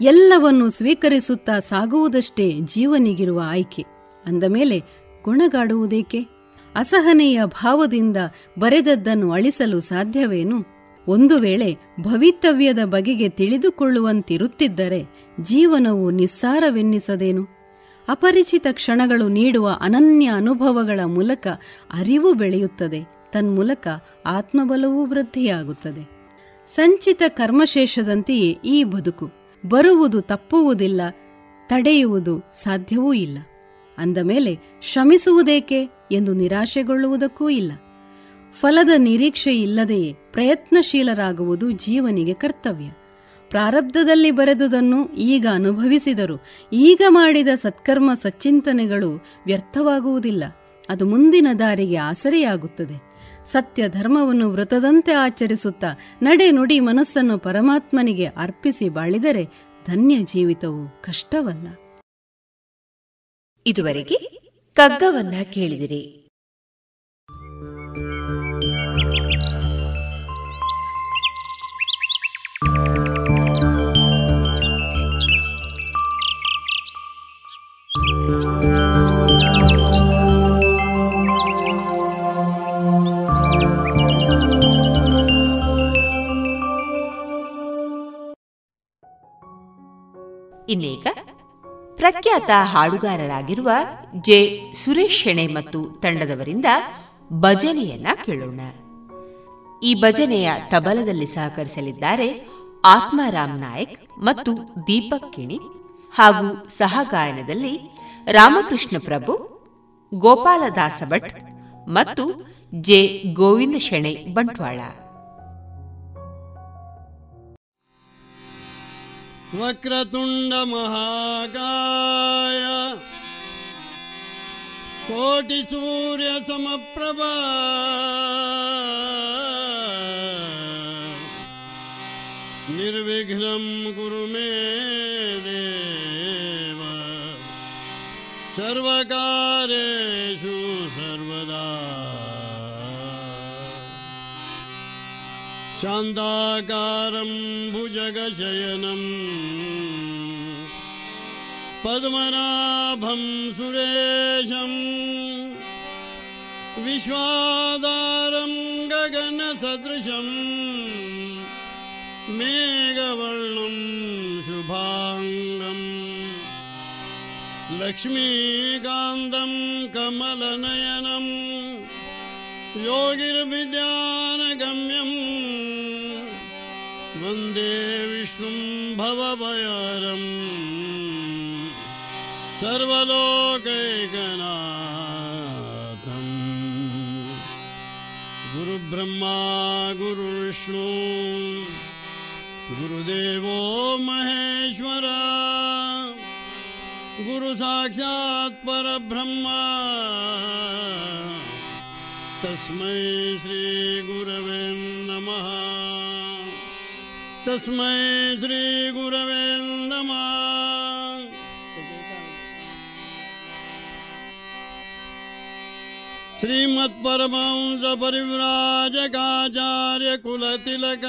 ಎಲ್ಲವನ್ನು ಸ್ವೀಕರಿಸುತ್ತಾ ಸಾಗುವುದಷ್ಟೇ ಜೀವನಿಗಿರುವ ಆಯ್ಕೆ. ಅಂದ ಮೇಲೆ ಗುಣಗಾಡುವುದೇಕೆ? ಅಸಹನೆಯ ಭಾವದಿಂದ ಬರೆದದ್ದನ್ನು ಅಳಿಸಲು ಸಾಧ್ಯವೇನು? ಒಂದು ವೇಳೆ ಭವಿತವ್ಯದ ಬಗೆಗೆ ತಿಳಿದುಕೊಳ್ಳುವಂತಿರುತ್ತಿದ್ದರೆ ಜೀವನವು ನಿಸ್ಸಾರವೆನ್ನಿಸದೇನು? ಅಪರಿಚಿತ ಕ್ಷಣಗಳು ನೀಡುವ ಅನನ್ಯ ಅನುಭವಗಳ ಮೂಲಕ ಅರಿವು ಬೆಳೆಯುತ್ತದೆ, ತನ್ಮೂಲಕ ಆತ್ಮಬಲವೂ ವೃದ್ಧಿಯಾಗುತ್ತದೆ. ಸಂಚಿತ ಕರ್ಮಶೇಷದಂತೆಯೇ ಈ ಬದುಕು. ಬರುವುದು ತಪ್ಪುವುದಿಲ್ಲ, ತಡೆಯುವುದು ಸಾಧ್ಯವೂ ಇಲ್ಲ. ಅಂದ ಮೇಲೆ ಶ್ರಮಿಸುವುದೇಕೆ ಎಂದು ನಿರಾಶೆಗೊಳ್ಳುವುದಕ್ಕೂ ಇಲ್ಲ. ಫಲದ ನಿರೀಕ್ಷೆ ಇಲ್ಲದೆಯೇ ಪ್ರಯತ್ನಶೀಲರಾಗುವುದು ಜೀವನಿಗೆ ಕರ್ತವ್ಯ. ಪ್ರಾರಬ್ಧದಲ್ಲಿ ಬರೆದುದನ್ನು ಈಗ ಅನುಭವಿಸಿದರು ಈಗ ಮಾಡಿದ ಸತ್ಕರ್ಮ ಸಚ್ಚಿಂತನೆಗಳು ವ್ಯರ್ಥವಾಗುವುದಿಲ್ಲ. ಅದು ಮುಂದಿನ ದಾರಿಗೆ ಆಸರೆಯಾಗುತ್ತದೆ. ಸತ್ಯ ಧರ್ಮವನ್ನು ವ್ರತದಂತೆ ಆಚರಿಸುತ್ತಾ ನಡೆ ನುಡಿ ಮನಸ್ಸನ್ನು ಪರಮಾತ್ಮನಿಗೆ ಅರ್ಪಿಸಿ ಬಾಳಿದರೆ ಧನ್ಯ ಜೀವಿತವು ಕಷ್ಟವಲ್ಲ. ಇದುವರೆಗೆ ಕಗ್ಗವನ್ನ ಕೇಳಿದಿರಿ. ಇನ್ನೀಗ ಪ್ರಖ್ಯಾತ ಹಾಡುಗಾರರಾಗಿರುವ ಜೆ ಸುರೇಶ್ ಶೆಣೆ ಮತ್ತು ತಂಡದವರಿಂದ ಭಜನೆಯನ್ನ ಕೇಳೋಣ. ಈ ಭಜನೆಯ ತಬಲದಲ್ಲಿ ಸಹಕರಿಸಲಿದ್ದಾರೆ ಆತ್ಮಾರಾಮ್ ನಾಯಕ್ ಮತ್ತು ದೀಪಕ್ ಕಿಣಿ ಹಾಗೂ ಸಹಗಾಯನದಲ್ಲಿ ರಾಮಕೃಷ್ಣ ಪ್ರಭು, ಗೋಪಾಲದಾಸ ಭಟ್ ಮತ್ತು ಜೆ ಗೋವಿಂದ ಶೆಣೆ ಬಂಟ್ವಾಳ. वक्रतुण्डमहाकाय कोटिसूर्यसमप्रभा। निर्विघ्नं कुरु मे देव। सर्वकारेषु शान्ताकारं भुजगशयनम् पद्मनाभं सुरेशम् विश्वादारं गगनसदृशम् मेघवर्णं शुभाङ्गम्। लक्ष्मीकान्तं कमलनयनम् योगिर्विद्यानगम्यम् वन्दे विष्णुं भवभयरम्। सर्वलोकैकनाथम्। गुरुब्रह्मा गुरुविष्णु गुरुदेवो महेश्वरा गुरुसाक्षात् परब्रह्मा। तस्मै श्रीगुरवे नमः तस्मै श्रीगुरवे नमः श्रीमत्परमंस परिव्राजकाचार्यकुलतिलक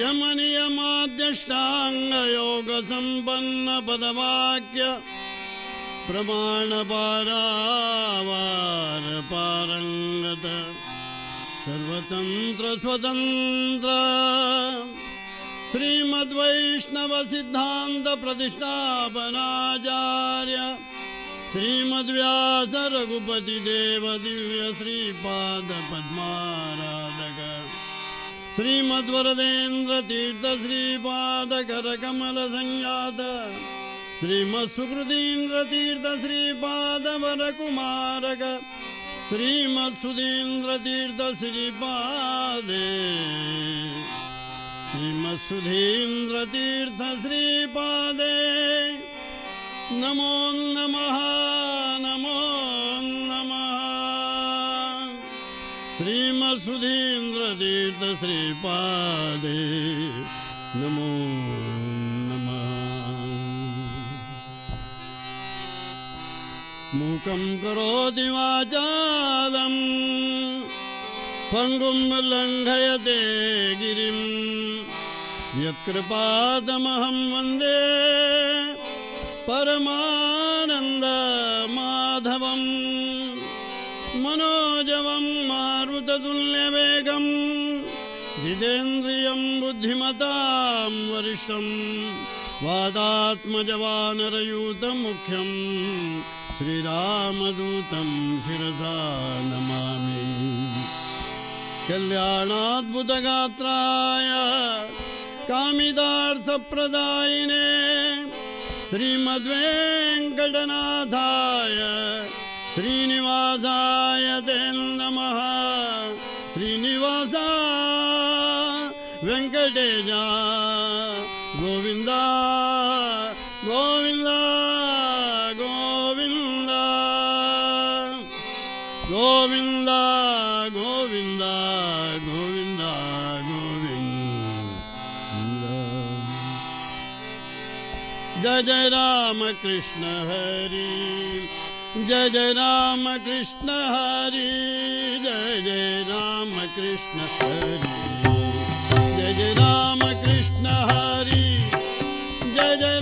यमनियमाद्यष्टाङ्गयोगसम्पन्नपदवाक्य प्रमाणपारावारपारङ्गत सर्वतन्त्रस्वतन्त्र। श्रीमद्वैष्णवसिद्धान्तप्रतिष्ठापनाचार्य। श्रीमद्व्यास रघुपतिदेव दिव्य श्रीपाद पद्माराधक श्रीमद्वरदेन्द्र श्रीमत्सुधीन्द्रतीर्थ श्रीपादेव श्रीमत्सुधीन्द्रतीर्थ श्रीपादे नमो नमः नमो नमः श्रीमत्सुधीन्द्रतीर्थ श्रीपादेव नमो करोति वाचालम् पङ्गुं लङ्घयते गिरिं। यत्कृपादमहं वन्दे परमानन्दमाधवम् मनोजवं मारुततुल्यवेगं जितेन्द्रियं बुद्धिमतां वरिष्ठं वादात्मजवानरयूतमुख्यं श्रीरामदूतं शिरसा नमामि। कल्याणाद्भुतगात्राय कामितार्थप्रदायिने श्रीमद्वेङ्कटनाथाय श्रीनिवासाय ते नमः। श्रीनिवास वेङ्कटेश जय राम कृष्ण हरि। जय जय राम कृष्ण हरि। जय जय राम कृष्ण हरि। जय जय राम कृष्ण हरि। जय जय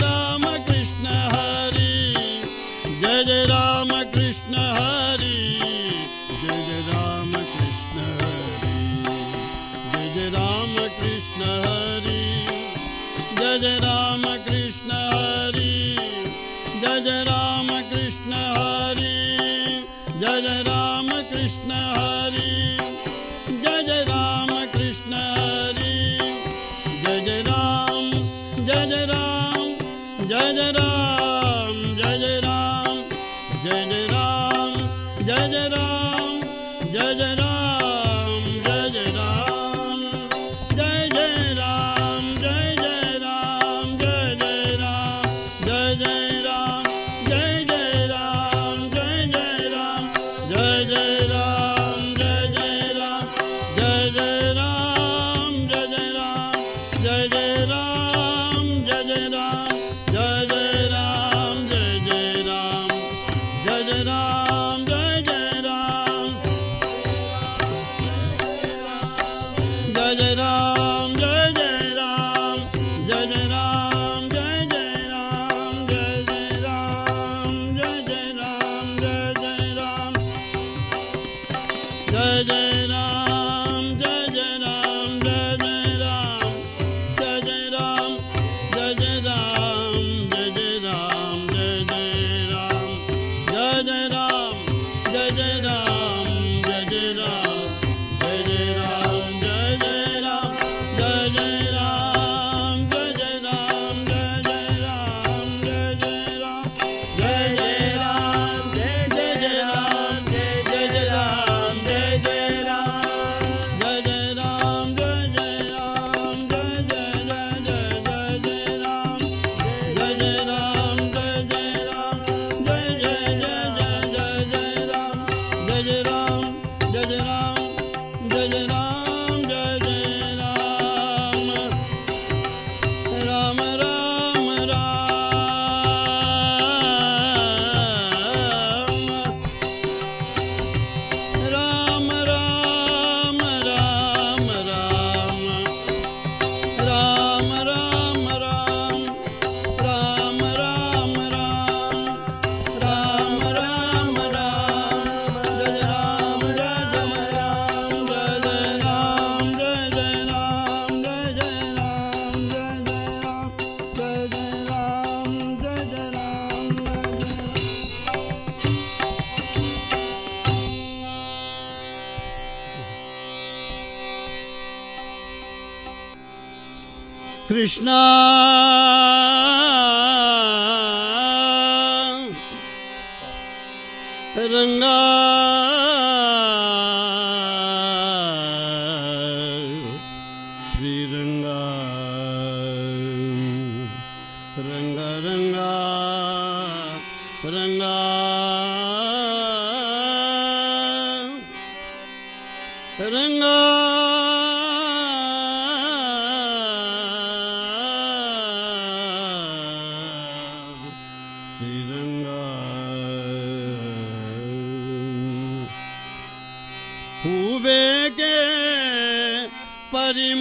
कृष्ण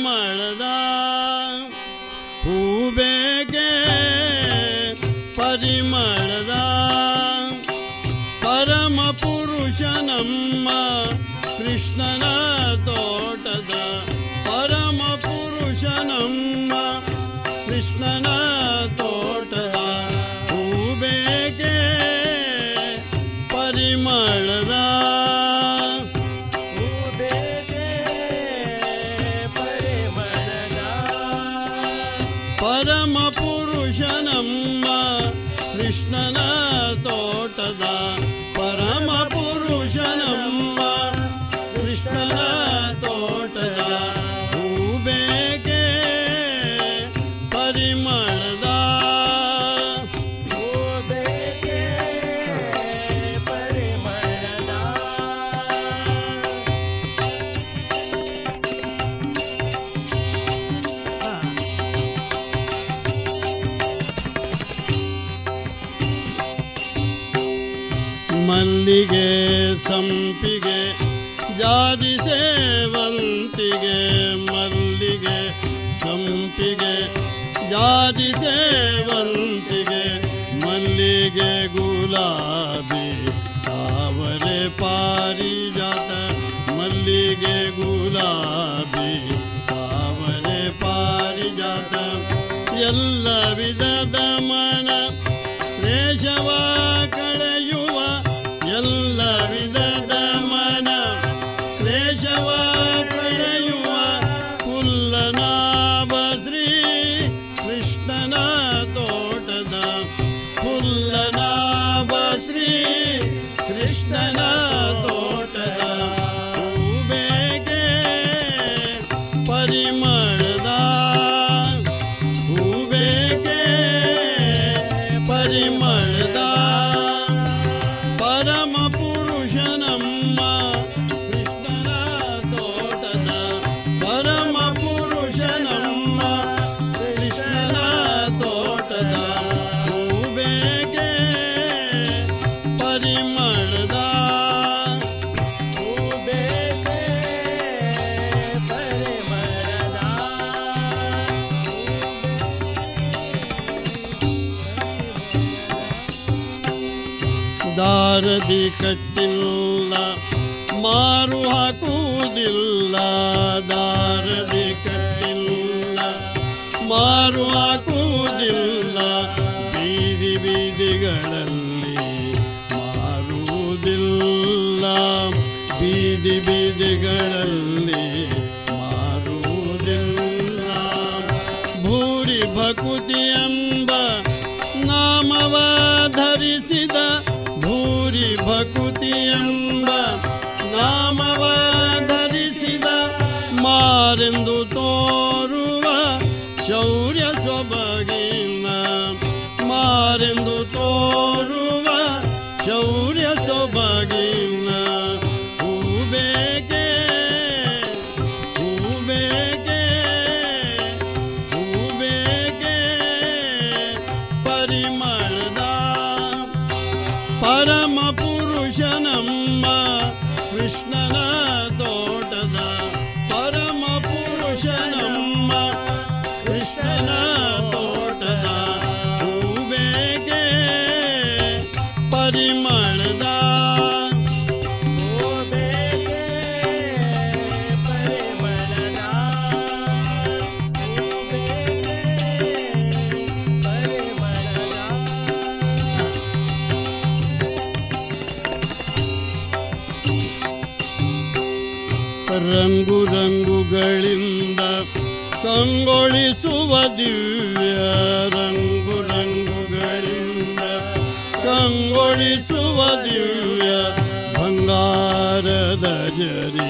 மழதா ಗುಲಾಬಿ ಪಾವನೆ ಪಾರಿಜಾತ ಎಲ್ಲ ವಿಧ ಚೌ ತೋಳಿಸುವ ದಿವ್ಯ ರಂಗು ರಂಗುಗಳಿಂದ ಕಂಗೊಳಿಸುವ ದಿವ್ಯ ಬಂಗಾರದ ಜರಿ.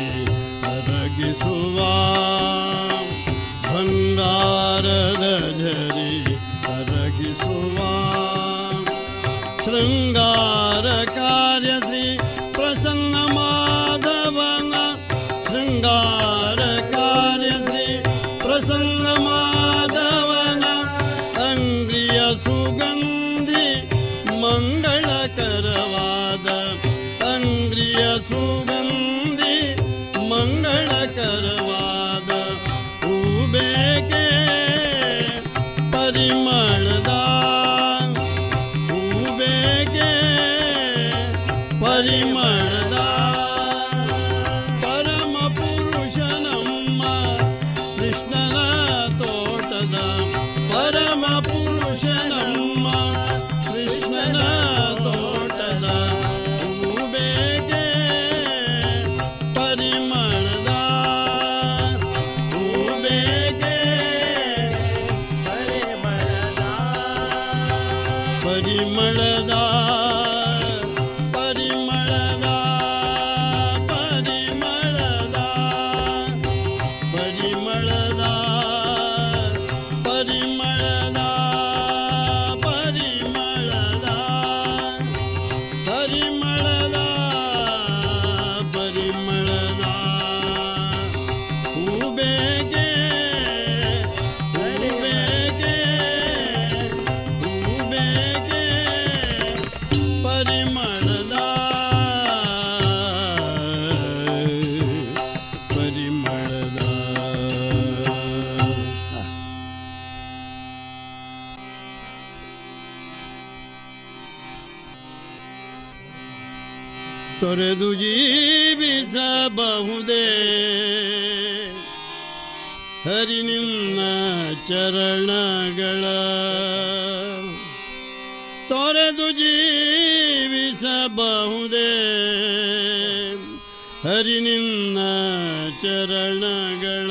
ಚರಣಗಳ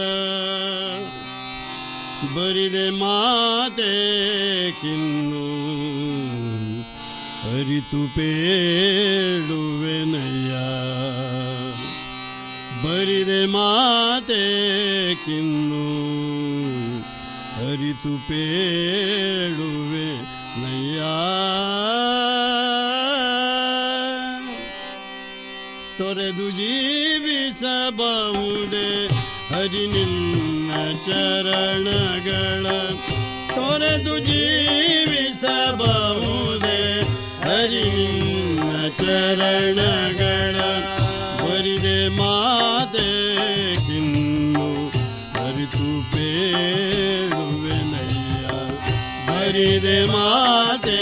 ಬರಿದೆ ಮಾತೆ ಕಿನ್ನು ಅರಿತು ಪೇಡುವೆನಯ್ಯ ಬರಿದೆ ಮಾತೆ ಕಿನ್ನು ಅರಿತು ಪೇಳುವೆ ನಯ್ಯ ತೊರೆದು ಜೀ ु ಹರಿ ನಿನ್ನ ಚರಣಗಳ ತೊರೆದು ಜೀವಿಸಬಹುದೆ ಹರಿ ನಿನ್ನ ಚರಣಗಳ ಬರಿದೆ ಮಾತೆ ಕಿನ್ನು ಅರಿತು अरे ಬರಿದೆ ಮಾತೆ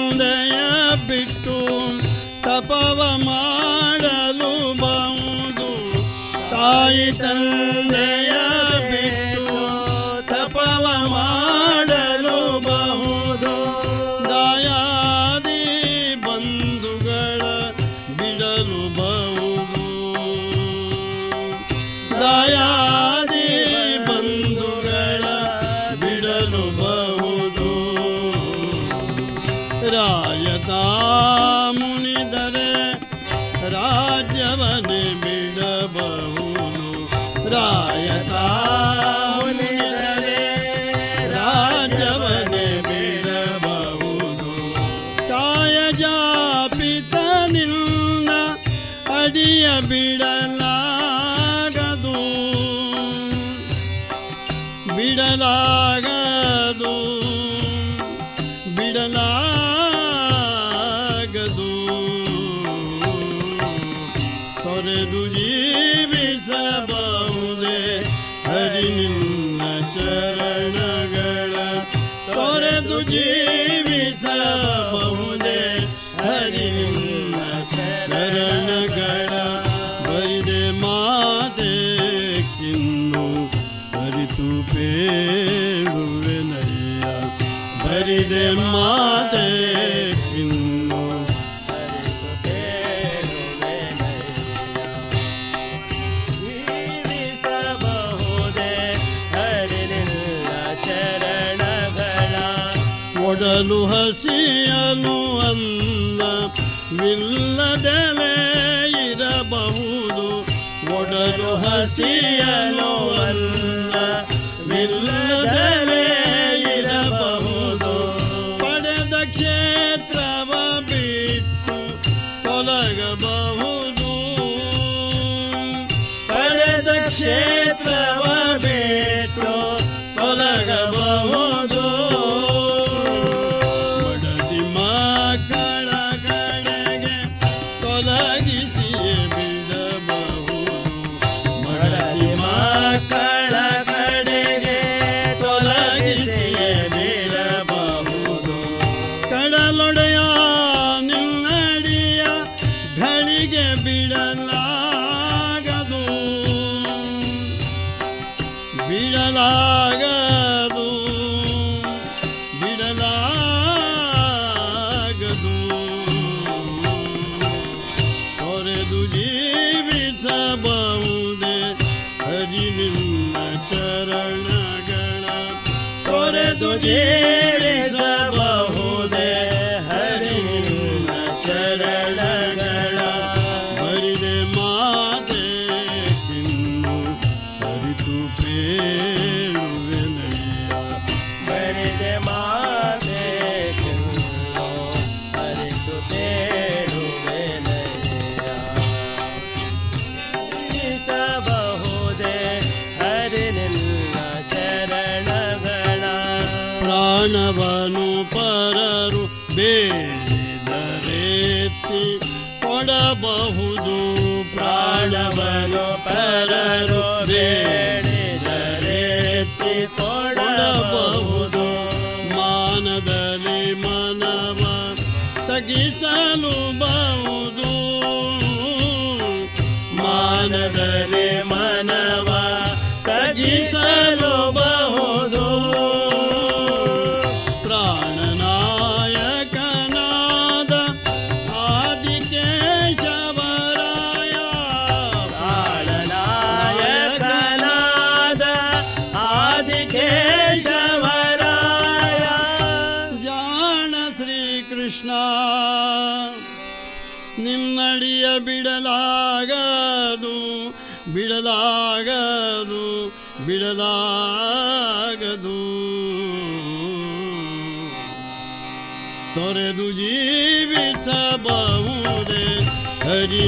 yeah.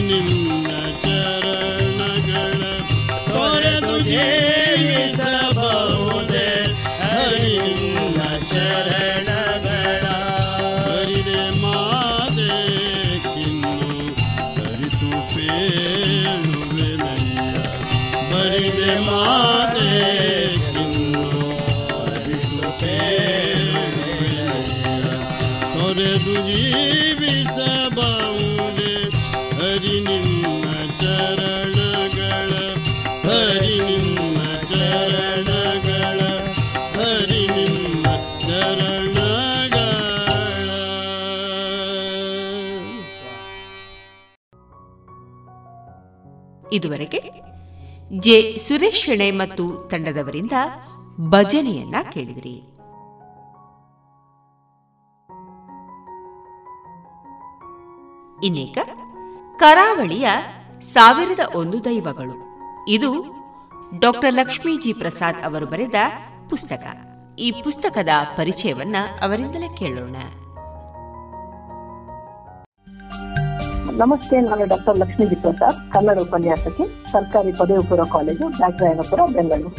ಹರಿ ಇದುವರೆಗೆ ಜೆ ಸುರೇಶ್ ಶೆಣೆ ಮತ್ತು ತಂಡದವರಿಂದ ಭಜನೆಯನ್ನ ಕೇಳಿದಿರಿ. ಇನ್ನೀಗ ಕರಾವಳಿಯ ಸಾವಿರದ ಒಂದು ದೈವಗಳು. ಇದು ಡಾಕ್ಟರ್ ಲಕ್ಷ್ಮೀಜಿ ಪ್ರಸಾದ್ ಅವರು ಬರೆದ ಪುಸ್ತಕ. ಈ ಪುಸ್ತಕದ ಪರಿಚಯವನ್ನ ಅವರಿಂದಲೇ ಕೇಳೋಣ. ನಮಸ್ತೆ, ನಾನು ಡಾಕ್ಟರ್ ಲಕ್ಷ್ಮೀ ಪ್ರಸಾದ್ ಕನ್ನಡ ಉಪನ್ಯಾಸಕಿ, ಸರ್ಕಾರಿ ಪದವಿ ಪೂರ್ವ ಕಾಲೇಜು ಬ್ಯಾಗ್ರಾಯನಪುರ ಬೆಂಗಳೂರು.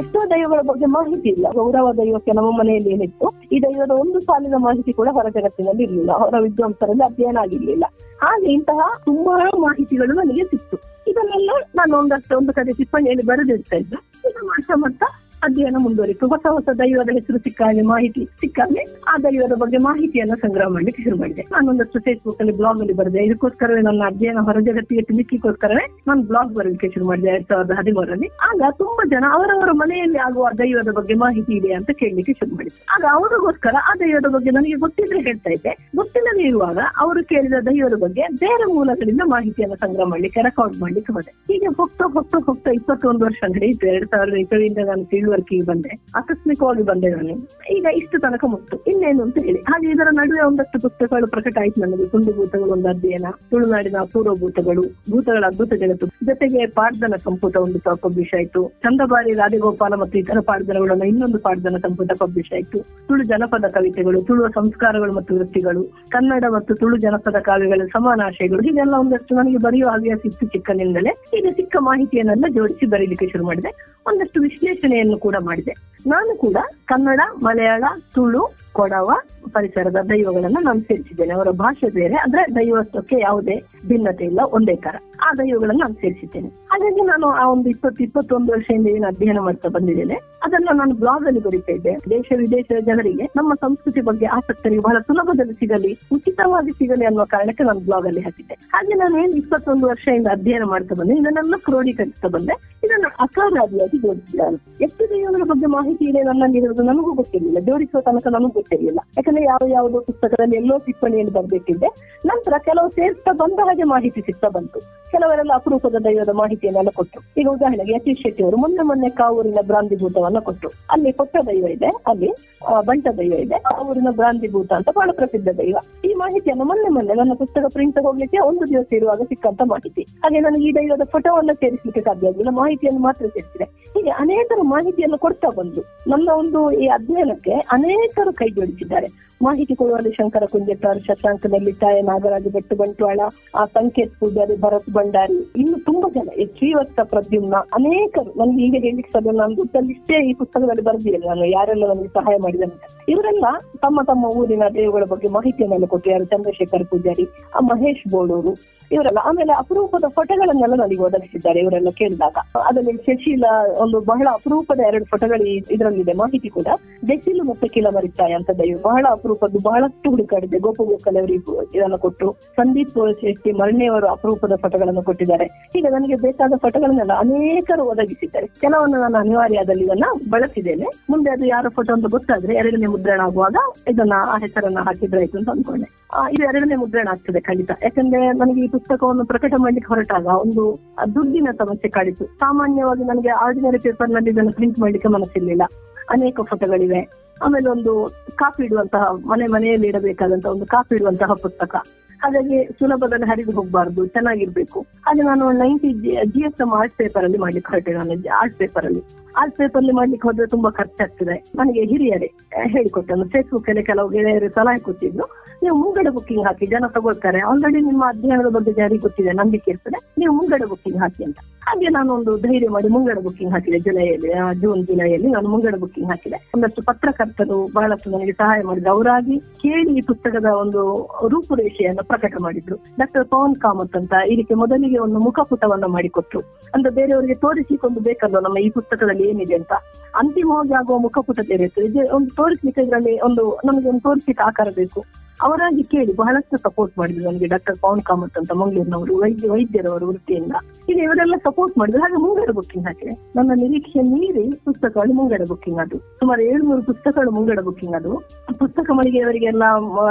ಎಷ್ಟೋ ದೈವಗಳ ಬಗ್ಗೆ ಮಾಹಿತಿ ಇಲ್ಲ. ಗೌರವ ದೈವಕ್ಕೆ ನಮ್ಮ ಮನೆಯಲ್ಲಿ ಏನಿತ್ತು? ಈ ದೈವದ ಒಂದು ಸಾಲಿನ ಮಾಹಿತಿ ಕೂಡ ಹೊರ ಜಗತ್ತಿನಲ್ಲಿ ಇರಲಿಲ್ಲ. ಹೊರ ವಿದ್ವಾಂಸರಲ್ಲಿ ಅಧ್ಯಯನ ಆಗಿರ್ಲಿಲ್ಲ. ಹಾಗೆ ಇಂತಹ ತುಂಬಾ ಮಾಹಿತಿಗಳು ನನಗೆ ಸಿಕ್ತು. ಇದನ್ನೆಲ್ಲ ನಾನು ಒಂದಷ್ಟು, ಒಂದು ಕಡೆ ಟಿಪ್ಪಣಿಯಲ್ಲಿ ಬರೆದಿರ್ತಾ ಇದ್ದೆ. ಈಗ ಮಾಡ್ತಾ ಮಾಡ್ತಾ ಅಧ್ಯಯನ ಮುಂದುವರಿತು. ಹೊಸ ಹೊಸ ದೈವದ ಹೆಸರು ಸಿಕ್ಕಾಗೆ ಮಾಹಿತಿ ಸಿಕ್ಕಾಗೆ ಆ ದೈವದ ಬಗ್ಗೆ ಮಾಹಿತಿಯನ್ನ ಸಂಗ್ರಹ ಮಾಡ್ಲಿಕ್ಕೆ ಶುರು ಮಾಡಿದೆ. ನಾನೊಂದಷ್ಟು ಫೇಸ್ಬುಕ್ ಅಲ್ಲಿ ಬ್ಲಾಗ್ ಅಲ್ಲಿ ಬರೆದೆ. ಇದಕ್ಕೋಸ್ಕರವೇ ನನ್ನ ಅಧ್ಯಯನ ಹೊರ ಜಗತ್ತಿಗೆ ತಿಳಿಸ್ಲಿಕ್ಕೋಸ್ಕರವೇ ನಾನು ಬ್ಲಾಗ್ ಬರಲಿಕ್ಕೆ ಶುರು ಮಾಡಿದೆ ಎರಡ್ ಸಾವಿರದ ಹದಿಮೂರರಲ್ಲಿ. ಆಗ ತುಂಬಾ ಜನ ಅವರವರ ಮನೆಯಲ್ಲಿ ಆಗುವ ದೈವದ ಬಗ್ಗೆ ಮಾಹಿತಿ ಇದೆ ಅಂತ ಕೇಳಲಿಕ್ಕೆ ಶುರು ಮಾಡಿದೆ. ಆಗ ಅವರಿಗೋಸ್ಕರ ಆ ದೈವದ ಬಗ್ಗೆ ನನಗೆ ಗೊತ್ತಿದ್ರೆ ಹೇಳ್ತಾ ಇದ್ದೆ. ಗೊತ್ತಿಲ್ಲದೆ ಇರುವಾಗ ಅವರು ಕೇಳಿದ ದೈವದ ಬಗ್ಗೆ ಬೇರೆ ಮೂಲಗಳಿಂದ ಮಾಹಿತಿಯನ್ನು ಸಂಗ್ರಹ ಮಾಡ್ಲಿಕ್ಕೆ ರೆಕಾರ್ಡ್ ಮಾಡ್ಲಿಕ್ಕೆ ಹೋದೆ. ಹೀಗೆ ಹೋಗ್ತಾ ಹೋಗ್ತಾ ಹೋಗ್ತಾ ಇಪ್ಪತ್ತೊಂದು ವರ್ಷ ನಡೆಯಿತು. ಎರಡ್ ಸಾವಿರದ ಇಪ್ಪತ್ತರಿಂದ ನಾನು ತಿಳುವಳಿಕೆಗೆ ಬಂದೆ ಆಕಸ್ಮಿಕವಾಗಿ ಬಂದೆ ನಾನು. ಈಗ ಇಷ್ಟು ತನಕ ಮುಟ್ಟು ಇನ್ನೇನು ಅಂತ ಹೇಳಿ. ಹಾಗೆ ಇದರ ನಡುವೆ ಒಂದಷ್ಟು ಪುಸ್ತಕಗಳು ಪ್ರಕಟ ಆಯ್ತು ನನಗೆ. ಭೂತಗಳು ಒಂದು ಅಧ್ಯಯನ, ತುಳುನಾಡಿನ ಅಪೂರ್ವ ಭೂತಗಳು ಭೂತಗಳ ಅದ್ಭುತ ಜಗತ್ತು ಜೊತೆಗೆ ಪಾಡ್ದನ ಸಂಪುಟ ಒಂದು ಪಬ್ಲಿಷ್ ಆಯ್ತು. ಚಂದಬಾರಿ, ರಾಜಗೋಪಾಲ ಮತ್ತು ಇತರ ಪಾಡ್ದನಗಳನ್ನು ಇನ್ನೊಂದು ಪಾಡ್ದನ ಸಂಪುಟ ಪಬ್ಲಿಷ್ ಆಯ್ತು. ತುಳು ಜನಪದ ಕವಿತೆಗಳು, ತುಳುವ ಸಂಸ್ಕಾರಗಳು ಮತ್ತು ವೃತ್ತಿಗಳು, ಕನ್ನಡ ಮತ್ತು ತುಳು ಜನಪದ ಕಾವ್ಯಗಳ ಸಮಾನಾಶಯಗಳು, ಹೀಗೆಲ್ಲ ಒಂದಷ್ಟು ನನಗೆ ಬರೆಯುವ ಹವ್ಯಾಸ ಇತ್ತು ಚಿಕ್ಕನಿಂದಲೇ. ಈಗ ಸಿಕ್ಕ ಮಾಹಿತಿಯನ್ನೆಲ್ಲ ಜೋಡಿಸಿ ಬರೀಲಿಕ್ಕೆ ಶುರು ಮಾಡಿದೆ. ಒಂದಷ್ಟು ವಿಶ್ಲೇಷಣೆಯನ್ನು ಕೂಡ ಮಾಡಿದೆ. ನಾನು ಕೂಡ ಕನ್ನಡ ಮಲಯಾಳ ತುಳು ಕೊಡವ ಪರಿಸರದ ದೈವಗಳನ್ನ ನಾನು ಸೇರಿಸಿದ್ದೇನೆ. ಅವರ ಭಾಷೆ ಬೇರೆ, ಅಂದ್ರೆ ದೈವತ್ವಕ್ಕೆ ಯಾವುದೇ ಭಿನ್ನತೆ ಇಲ್ಲ, ಒಂದೇ ತರ. ಆ ದೈವಗಳನ್ನ ನಾನು ಸೇರಿಸಿದ್ದೇನೆ. ಹಾಗಾಗಿ ನಾನು ಆ ಒಂದು ಇಪ್ಪತ್ತು, ಇಪ್ಪತ್ತೊಂದು ವರ್ಷದಿಂದ ಏನು ಅಧ್ಯಯನ ಮಾಡ್ತಾ ಬಂದಿದ್ದೇನೆ. ಅದನ್ನ ನಾನು ಬ್ಲಾಗ್ ಅಲ್ಲಿ ಬರೀತಾ ಇದ್ದೆ. ದೇಶ ವಿದೇಶದ ಜನರಿಗೆ ನಮ್ಮ ಸಂಸ್ಕೃತಿ ಬಗ್ಗೆ ಆಸಕ್ತರಿಗೆ ಬಹಳ ಸುಲಭದಲ್ಲಿ ಸಿಗಲಿ, ಉಚಿತವಾಗಿ ಸಿಗಲಿ ಅನ್ನುವ ಕಾರಣಕ್ಕೆ ನಾನು ಬ್ಲಾಗ್ ಅಲ್ಲಿ ಹಾಕಿದ್ದೆ. ಹಾಗೆ ನಾನು ಏನು ಇಪ್ಪತ್ತೊಂದು ವರ್ಷದಿಂದ ಅಧ್ಯಯನ ಮಾಡ್ತಾ ಬಂದೆ. ಇದನ್ನೆಲ್ಲ ಕ್ರೋಢೀಕರಿಸ್ತಾ ಬಂದೆ. ಇದನ್ನು ಅಕಾರಾದಿಯಾಗಿ ಜೋಡಿಸಿದ್ದಾರೆ ಎಷ್ಟು ದೇವರ ಬಗ್ಗೆ ಮಾಹಿತಿ ಇದೆ ನನ್ನಲ್ಲಿ ನನಗೂ ಗೊತ್ತಿರಲಿಲ್ಲ. ಜೋಡಿಸುವ ತನಕ ನನಗೂ ಗೊತ್ತಿರಲಿಲ್ಲ ಯಾಕಂದ್ರೆ ಯಾವ ಯಾವುದೋ ಪುಸ್ತಕದಲ್ಲಿ ಎಲ್ಲೋ ಟಿಪ್ಪಣಿಯನ್ನು ಬರ್ಬೇಕಿದೆ ನಂತರ ಕೆಲವು ಸೇರ್ತಾ ಬಂದ ಹಾಗೆ ಮಾಹಿತಿ ಸಿಗ್ತಾ ಬಂತು. ಕೆಲವರೆಲ್ಲ ಅಪರೂಪದ ದೈವದ ಮಾಹಿತಿಯನ್ನೆಲ್ಲ ಕೊಟ್ಟರು ಈಗ ಉದಾಹರಣೆಗೆ ಯತೀಶ್ ಶೆಟ್ಟಿ ಅವರು ಮೊನ್ನೆ ಮೊನ್ನೆ ಕಾವೂರಿನ ಭ್ರಾಂತಿಭೂತವನ್ನ ಕೊಟ್ಟರು ಅಲ್ಲಿ ಕೊಟ್ಟ ದೈವ ಇದೆ, ಅಲ್ಲಿ ಬಂಟ ದೈವ ಇದೆ, ಕಾವೂರಿನ ಭ್ರಾಂತಿಭೂತ ಅಂತ ಬಹಳ ಪ್ರಸಿದ್ಧ ದೈವ. ಈ ಮಾಹಿತಿಯನ್ನು ಮೊನ್ನೆ ಮೊನ್ನೆ ನನ್ನ ಪುಸ್ತಕ ಪ್ರಿಂಟ್ ಹೋಗ್ಲಿಕ್ಕೆ ಒಂದು ದಿವಸ ಇರುವಾಗ ಸಿಕ್ಕಂತ ಮಾಹಿತಿ. ಹಾಗೆ ನನಗೆ ಈ ದೈವದ ಫೋಟೋವನ್ನ ಸೇರಿಸಲಿಕ್ಕೆ ಸಾಧ್ಯ ಆಗಿಲ್ಲ ಮಾಹಿತಿಯನ್ನು ಮಾತ್ರ ಸೇರಿಸಿದೆ. ಹೀಗೆ ಅನೇಕರು ಮಾಹಿತಿಯನ್ನು ಕೊಡ್ತಾ ಬಂದು ನನ್ನ ಒಂದು ಈ ಅಧ್ಯಯನಕ್ಕೆ ಅನೇಕರು ಕೈ publicitaria. ಮಾಹಿತಿ ಕೊಡುವಲ್ಲಿ ಶಂಕರ ಕುಂಜೆಟ್ಟಾರ್ ಶಶಾಂಕದಲ್ಲಿ ತಾಯ ನಾಗರಾಜ ಬೆಟ್ಟು ಬಂಟ್ವಾಳ, ಆ ಸಂಕೇತ ಪೂಜಾರಿ, ಭರತ್ ಭಂಡಾರಿ, ಇನ್ನು ತುಂಬಾ ಜನ ಈ ಶ್ರೀವತ್ಸ ಪ್ರದ್ಯುಮ್ನ ಅನೇಕರು. ನನ್ಗೆ ಈಗ ಹೇಳಿಕ್ ಸಲ ನಾನು ಇಷ್ಟೇ ಈ ಪುಸ್ತಕದಲ್ಲಿ ಬರೆದಿದ್ದೇನೆ ನಾನು. ಯಾರೆಲ್ಲ ನನಗೆ ಸಹಾಯ ಮಾಡಿದ್ದಾರೆ ಅಂತ. ಇವರೆಲ್ಲ ತಮ್ಮ ತಮ್ಮ ಊರಿನ ದೇವಗಳ ಬಗ್ಗೆ ಮಾಹಿತಿಯನ್ನೆಲ್ಲ ಕೊಟ್ಟಿದ್ದಾರೆ ಚಂದ್ರಶೇಖರ್ ಪೂಜಾರಿ, ಆ ಮಹೇಶ್ ಬೋಳೂರು, ಇವರೆಲ್ಲ. ಆಮೇಲೆ ಅಪರೂಪದ ಫೋಟೋಗಳನ್ನೆಲ್ಲ ನನಗೆ ಒದಗಿಸಿದ್ದಾರೆ ಇವರೆಲ್ಲ ಕೇಳಿದಾಗ. ಅದರಲ್ಲಿ ಶಶೀಲ ಒಂದು ಬಹಳ ಅಪರೂಪದ ಎರಡು ಫೋಟೋಗಳು ಇದರಲ್ಲಿದೆ. ಮಾಹಿತಿ ಕೂಡ. ಬೆಸಿಲು ಮತ್ತೆ ಕಿಲಮರಿತಾಯ ಅಂತ ದೈವ. ಬಹಳ ಅಪರೂಪದ್ದು ಬಹಳಷ್ಟು ಹುಡುಕಾಡಿದೆ ಗೋಪ ಗೋಕಲ್ ಅವರಿಗೆ ಇದನ್ನು ಕೊಟ್ಟರು. ಸಂದೀಪ್ ಶೆಟ್ಟಿ ಮರಣಿಯವರು ಅಪರೂಪದ ಪಟಗಳನ್ನು ಕೊಟ್ಟಿದ್ದಾರೆ. ಈಗ ನನಗೆ ಬೇಕಾದ ಪಟಗಳನ್ನೆಲ್ಲ ಅನೇಕರು ಒದಗಿಸಿದ್ದಾರೆ. ಕೆಲವನ್ನು ನಾನು ಅನಿವಾರ್ಯದಲ್ಲಿ ಇದನ್ನ ಬಳಸಿದ್ದೇನೆ. ಮುಂದೆ ಅದು ಯಾರ ಫೋಟೋ ಅಂತ ಗೊತ್ತಾದ್ರೆ ಎರಡನೇ ಮುದ್ರಣ ಆಗುವಾಗ ಇದನ್ನ ಆ ಹೆಸರನ್ನ ಹಾಕಿದ್ರಾಯ್ತು ಅಂತ ಅನ್ಕೊಂಡೆ ಇದು ಎರಡನೇ ಮುದ್ರಣ ಆಗ್ತದೆ ಖಂಡಿತ. ಯಾಕಂದ್ರೆ ನನಗೆ ಈ ಪುಸ್ತಕವನ್ನು ಪ್ರಕಟ ಮಾಡ್ಲಿಕ್ಕೆ ಹೊರಟಾಗ ಒಂದು ದುಡ್ಡಿನ ಸಮಸ್ಯೆ ಕಾಡಿತು. ಸಾಮಾನ್ಯವಾಗಿ ನನಗೆ ಆರ್ಡಿನರಿ ಪೇಪರ್ನಲ್ಲಿ ಇದನ್ನು ಪ್ರಿಂಟ್ ಮಾಡ್ಲಿಕ್ಕೆ ಮನಸ್ಸಿರ್ಲಿಲ್ಲ. ಅನೇಕ ಫೋಟೋಗಳಿವೆ ಆಮೇಲೆ ಒಂದು ಕಾಪಿ ಇಡುವಂತಹ ಮನೆ ಮನೆಯಲ್ಲಿ ಇಡಬೇಕಾದಂತಹ ಒಂದು ಕಾಪಿ ಇಡುವಂತಹ ಪುಸ್ತಕ. ಹಾಗಾಗಿ ಸುಲಭದಲ್ಲಿ ಹರಿದು ಹೋಗ್ಬಾರ್ದು, ಚೆನ್ನಾಗಿರ್ಬೇಕು. ಹಾಗೆ ನಾನು ninety G S M art paper ಅಲ್ಲಿ ಮಾಡ್ಲಿಕ್ಕೆ ಹೊರಟೆ ನಾನು, ಆರ್ಟ್ ಪೇಪರ್ ಅಲ್ಲಿ. ಆರ್ಟ್ ಪೇಪರ್ ಅಲ್ಲಿ ಮಾಡ್ಲಿಕ್ಕೆ ಹೋದ್ರೆ ತುಂಬಾ ಖರ್ಚಾಗ್ತದೆ. ನನಗೆ ಹಿರಿಯರೇ ಹೇಳಿಕೊಟ್ಟನು ಫೇಸ್ಬುಕ್ ಅಲ್ಲಿ ಕೆಲವು ಗೆಳೆಯರು ಸಲಹೆ ಕೊಟ್ಟಿದ್ರು. ನೀವು ಮುಂಗಡ ಬುಕ್ಕಿಂಗ್ ಹಾಕಿ, ಜನ ತಗೊಳ್ತಾರೆ. ಆಲ್ರೆಡಿ ನಿಮ್ಮ ಅಧ್ಯಯನದ ಬಗ್ಗೆ ಜಾರಿ ಗೊತ್ತಿದೆ ನಂಬಿಕೆ ಇರ್ತದೆ. ನೀವು ಮುಂಗಡ ಬುಕ್ಕಿಂಗ್ ಹಾಕಿ ಅಂತ. ಹಾಗೆ ನಾನು ಒಂದು ಧೈರ್ಯ ಮಾಡಿ ಮುಂಗಡ ಬುಕ್ಕಿಂಗ್ ಹಾಕಿದೆ. ಜುಲೈಯಲ್ಲಿ ಜೂನ್ ಜುಲೈಯಲ್ಲಿ ನಾನು ಮುಂಗಡ ಬುಕ್ಕಿಂಗ್ ಹಾಕಿದೆ. ಒಂದಷ್ಟು ಪತ್ರಕರ್ತರು ಬಹಳಷ್ಟು ನನಗೆ ಸಹಾಯ ಮಾಡಿದ್ರು. ಅವರಾಗಿ ಕೇಳಿ ಈ ಪುಸ್ತಕದ ಒಂದು ರೂಪುರೇಷೆಯನ್ನು ಪ್ರಕಟ ಮಾಡಿದ್ರು. ಡಾಕ್ಟರ್ ಪವನ್ ಕಾಮತ್ ಅಂತ ಇದಕ್ಕೆ ಮೊದಲಿಗೆ ಒಂದು ಮುಖಪುಟವನ್ನು ಮಾಡಿಕೊಟ್ರು. ಅಂದ್ರೆ ಬೇರೆಯವರಿಗೆ ತೋರಿಸಿಕೊಂಡು ಬೇಕಲ್ಲ ನಮ್ಮ ಈ ಪುಸ್ತಕದಲ್ಲಿ ಏನಿದೆ ಅಂತ. ಅಂತಿಮವಾಗಿ ಆಗುವ ಮುಖಪುಟ ತೆರೆಯಿತು ಇದು ಒಂದು ತೋರಿಸ್ಲಿಕ್ಕೆ ಇದರಲ್ಲಿ ಒಂದು, ನಮಗೆ ಒಂದು ತೋರಿಸ್ಲಿಕ್ಕೆ ಆಕಾರ ಬೇಕು. ಅವರಾಗಿ ಕೇಳಿ ಬಹಳಷ್ಟು ಸಪೋರ್ಟ್ ಮಾಡಿದ್ರು ನನಗೆ ಡಾಕ್ಟರ್ ಪವನ್ ಕಾಮತ್ ಅಂತ ಮಂಗಳೂರಿನವರು, ವೈದ್ಯ ವೈದ್ಯರವರು ವೃತ್ತಿಯಿಂದ ಇಲ್ಲಿ ಇವರೆಲ್ಲ ಸಪೋರ್ಟ್ ಮಾಡಿದ್ರು. ಹಾಗೆ ಮುಂಗಡ ಬುಕ್ಕಿಂಗ್ ಹಾಕಿದೆ ನನ್ನ ನಿರೀಕ್ಷೆ ಮೀರಿ ಪುಸ್ತಕಗಳು ಮುಂಗಡ ಬುಕ್ಕಿಂಗ್ ಅದು. ಸುಮಾರು ಏಳ್ನೂರು ಪುಸ್ತಕಗಳು ಮುಂಗಡ ಬುಕ್ಕಿಂಗ್ ಅದು. ಪುಸ್ತಕ ಮಳಿಗೆಯವರಿಗೆಲ್ಲ